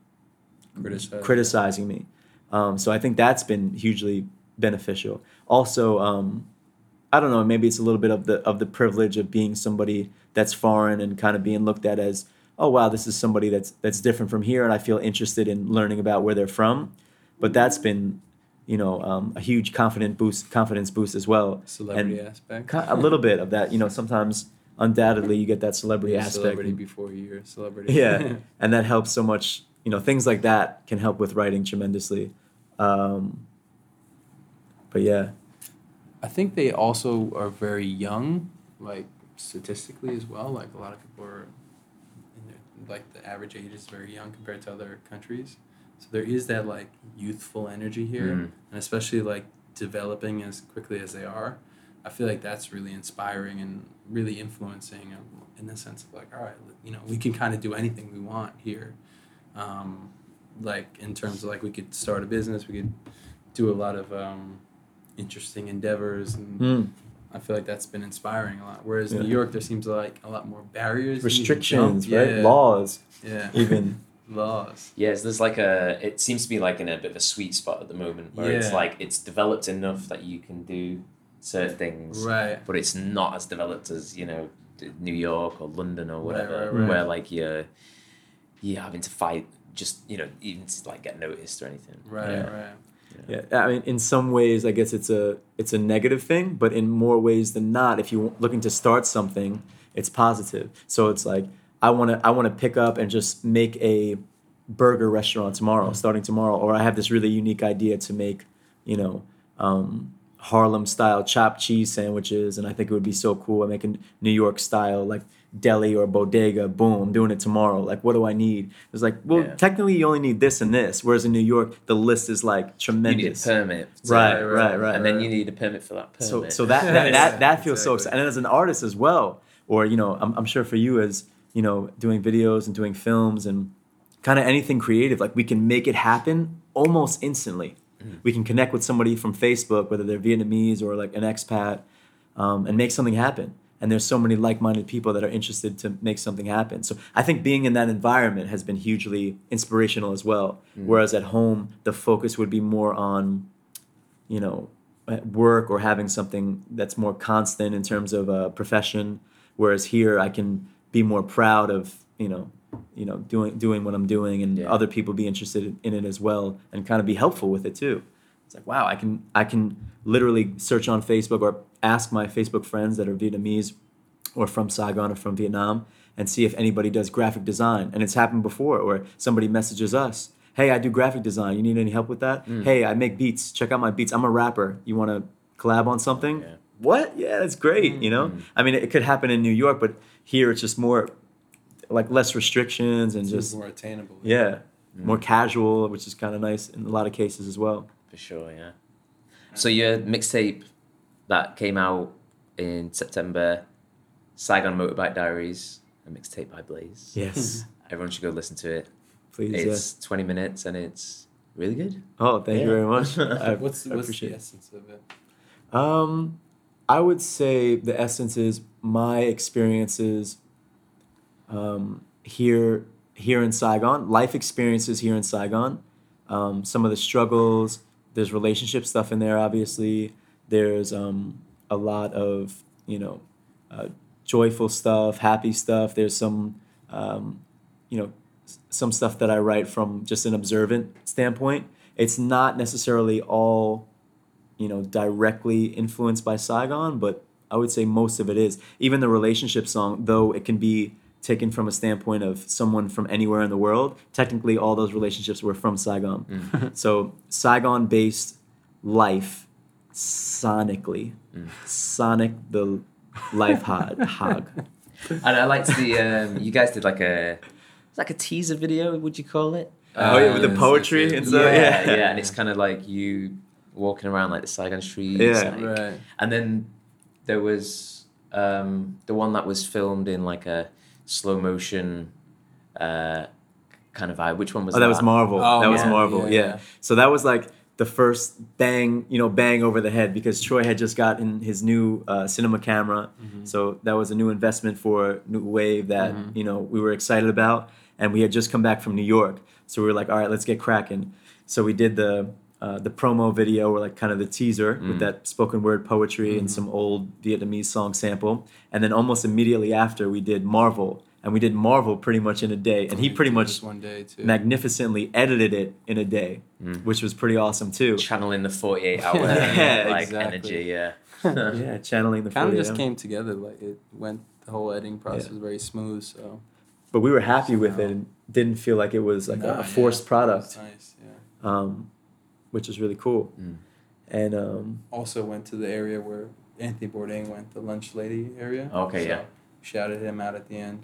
Criticize. criticizing me. Um, so I think that's been hugely beneficial. Also, um, I don't know, maybe it's a little bit of the of the privilege of being somebody that's foreign and kind of being looked at as, oh wow, this is somebody that's that's different from here, and I feel interested in learning about where they're from. But that's been, you know, um, a huge confident boost, confidence boost as well. Celebrity And aspect. a little bit of that, you know, sometimes undoubtedly you get that celebrity You're aspect. Celebrity before you're a celebrity. yeah and that helps so much you know things like that can help with writing tremendously um, but yeah I think they also are very young, like statistically as well. Like a lot of people are, in their, like the average age is very young compared to other countries. So there is that like youthful energy here, Mm. and especially like developing as quickly as they are. I feel like that's really inspiring and really influencing um, in the sense of like, all right, you know, we can kind of do anything we want here. Um, like in terms of like we could start a business, we could do a lot of um, interesting endeavors and Mm. I feel like that's been inspiring a lot. Whereas Yeah. New York, there seems like a lot more barriers, you need to restrictions right Yeah. laws Yeah, even laws. Yes, there's like a. It seems to be like in a bit of a sweet spot at the moment where it's like it's developed enough that you can do certain things, Right. but it's not as developed as you know New York or London or Right, whatever, right, right. where like you're you're having to fight just you know even to like get noticed or anything. Right, Yeah. right. yeah i mean in some ways i guess it's a it's a negative thing but in more ways than not if you're looking to start something it's positive so it's like i want to i want to pick up and just make a burger restaurant tomorrow starting tomorrow or i have this really unique idea to make you know um, harlem style chopped cheese sandwiches and i think it would be so cool i'm making new york style like deli or bodega boom i'm doing it tomorrow like what do i need it's like well Yeah. technically you only need this and this whereas in new york the list is like You need a tremendous permit, to- Right, right, right. and then you need a permit for that so permit. so that that, that, that feels so exciting. And as an artist as well, or you know, I'm, I'm sure for you as you know, doing videos and doing films and kind of anything creative, like we can make it happen almost instantly. We can connect with somebody from Facebook, whether they're Vietnamese or like an expat, um, and make something happen. And there's so many like-minded people that are interested to make something happen. So I think being in that environment has been hugely inspirational as well. Mm. Whereas at home, the focus would be more on you know at work or having something that's more constant in terms of a profession whereas here i can be more proud of you know you know doing doing what i'm doing and Yeah. other people be interested in it as well and kind of be helpful with it too it's like wow i can i can literally search on facebook or ask my facebook friends that are vietnamese or from saigon or from vietnam and see if anybody does graphic design. And it's happened before or somebody messages us hey i do graphic design. You need any help with that? Mm. Hey i make beats. Check out my beats. I'm a rapper. You want to collab on something? Yeah. what? Yeah that's great mm. you know? Mm. I mean it could happen in new york but here it's just more like less restrictions and Seems just more attainable. yeah. More casual which is kind of nice in a lot of cases as well For sure, yeah. So your mixtape that came out in September, Saigon Motorbike Diaries, a mixtape by Blaze. yes Everyone should go listen to it. please It's yes 20 minutes and it's really good. oh thank you very much I, What's I what's the essence of it? Um, I would say the essence is my experiences um, here here in Saigon, life experiences here in Saigon, um, some of the struggles, there's relationship stuff in there. Obviously, there's um, a lot of you know uh, joyful stuff, happy stuff. There's some um, you know some stuff that I write from just an observant standpoint. It's not necessarily all you know directly influenced by Saigon, but I would say most of it is. Even the relationship song, though it can be taken from a standpoint of someone from anywhere in the world, technically all those relationships were from Saigon. so Saigon based life sonically. Sonic the life hog. hog. And I liked the um, you guys did like a it's like a teaser video. Would you call it? Oh yeah, with the Uh, poetry and stuff. yeah, Yeah, yeah, and it's kind of like you walking around like the Saigon streets. Yeah. like- Right. And then there was um, the one that was filmed in like a slow motion uh, kind of vibe. Which one was Oh, that was Marvel. Oh, that was Marvel. yeah, Yeah, yeah. So that was like the first bang, you know, bang over the head because Troy had just gotten his new uh, cinema camera. Mm-hmm. So that was a new investment for New Wave that you know we were excited about, and we had just come back from New York. So we were like, all right, let's get cracking. So we did the uh, the promo video, or like kind of the teaser with that spoken word poetry and some old Vietnamese song sample, and then almost immediately after we did Marvel. And we did Marvel pretty much in a day, and he pretty much one day too. magnificently edited it in a day, which was pretty awesome too. channeling the forty eight hour Yeah, like exactly. energy. Yeah. yeah, channeling the kind of just hour. came together. Like it went. The whole editing process Yeah. was very smooth. So But we were happy with it and didn't feel like it was like Nah, a yeah, forced it product, nice. Yeah. um, which is really cool. Mm. And um, Also went to the area where Anthony Bourdain went, the lunch lady area. Okay, yeah. Shouted him out at the end,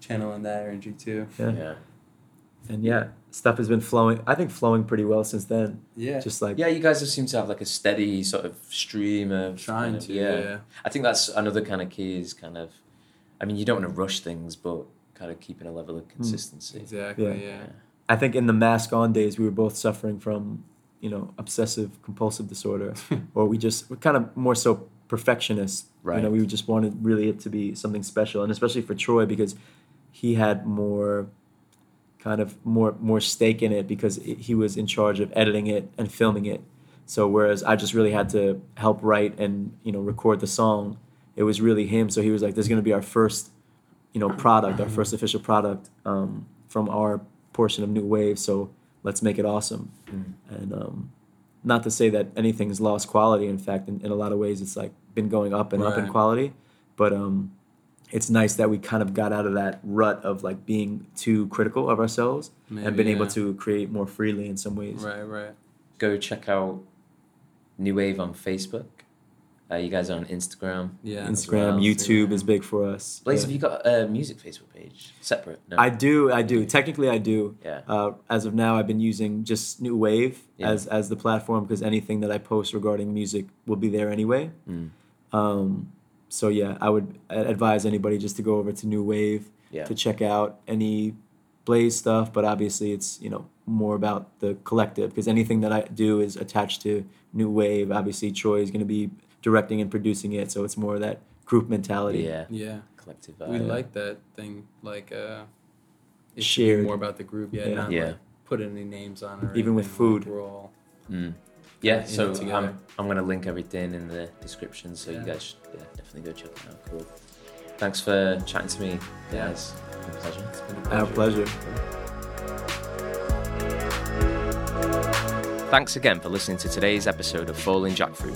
channeling that energy too. yeah. Yeah. and yeah, stuff has been flowing. I think flowing pretty well since then. Yeah. Just like Yeah, you guys just seem to have like a steady sort of stream of trying kind of- to. Yeah. I think that's another kind of key is kind of, I mean, you don't want to rush things, but kind of keeping a level of consistency. Exactly. Yeah. Yeah. I think in the mask on days we were both suffering from, you know, obsessive compulsive disorder, or we just we're kind of more so perfectionists. You know, we just wanted really it to be something special, and especially for Troy because he had more kind of more more stake in it because i he was in charge of editing it and filming it. So whereas I just really had to help write and you know record the song, it was really him. So he was like, "This is going to be our first, you know, product, our first official product um, from our portion of New Wave. So let's make it awesome." And um, not to say that anything's lost quality. In fact, in, in a lot of ways, it's like been going up and up in quality. But um, it's nice that we kind of got out of that rut of like being too critical of ourselves and Maybe, been able to create more freely in some ways. Right. Right. Go check out New Wave on Facebook. Uh, you guys are on Instagram. Yeah. Instagram, well. YouTube is big for us. Blaze, Yeah. have you got a music Facebook page separate? No. I do, I do. Technically, I do. Yeah. Uh, as of now, I've been using just New Wave Yeah. as as the platform because anything that I post regarding music will be there anyway. Mm. Um, so yeah, I would advise anybody just to go over to New Wave Yeah. to check out any Blaze stuff. But obviously, it's you know more about the collective because anything that I do is attached to New Wave. Obviously, Troy is going to be directing and producing it, so it's more of that group mentality. Yeah. Yeah. Collective We vibe. like that thing. Like uh, it should Shared. more about the group. Yeah. Yeah. Not Yeah. like put any names on it. or Even with food. Like we're all. Mm. Yeah, so. I'm, I'm going to link everything in the description, so you guys should yeah, definitely go check it out. Cool. Thanks for chatting to me, Yeah. guys. It's been a pleasure. It's been a Our pleasure. Thanks again for listening to today's episode of Falling Jackfruit.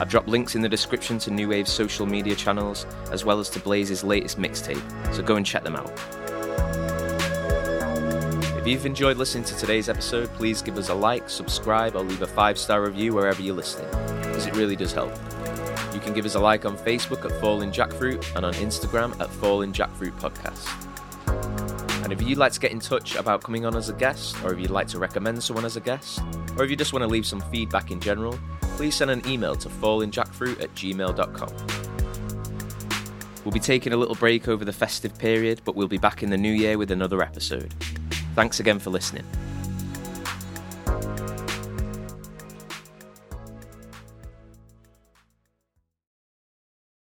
I've dropped links in the description to New Wave's social media channels, as well as to Blaze's latest mixtape, so go and check them out. If you've enjoyed listening to today's episode, please give us a like, subscribe, or leave a five star review wherever you're listening, because it really does help. You can give us a like on Facebook at Falling Jackfruit and on Instagram at Falling Jackfruit Podcast. And if you'd like to get in touch about coming on as a guest, or if you'd like to recommend someone as a guest, or if you just want to leave some feedback in general, please send an email to fallingjackfruit at gmail.com. We'll be taking a little break over the festive period, but we'll be back in the new year with another episode. Thanks again for listening.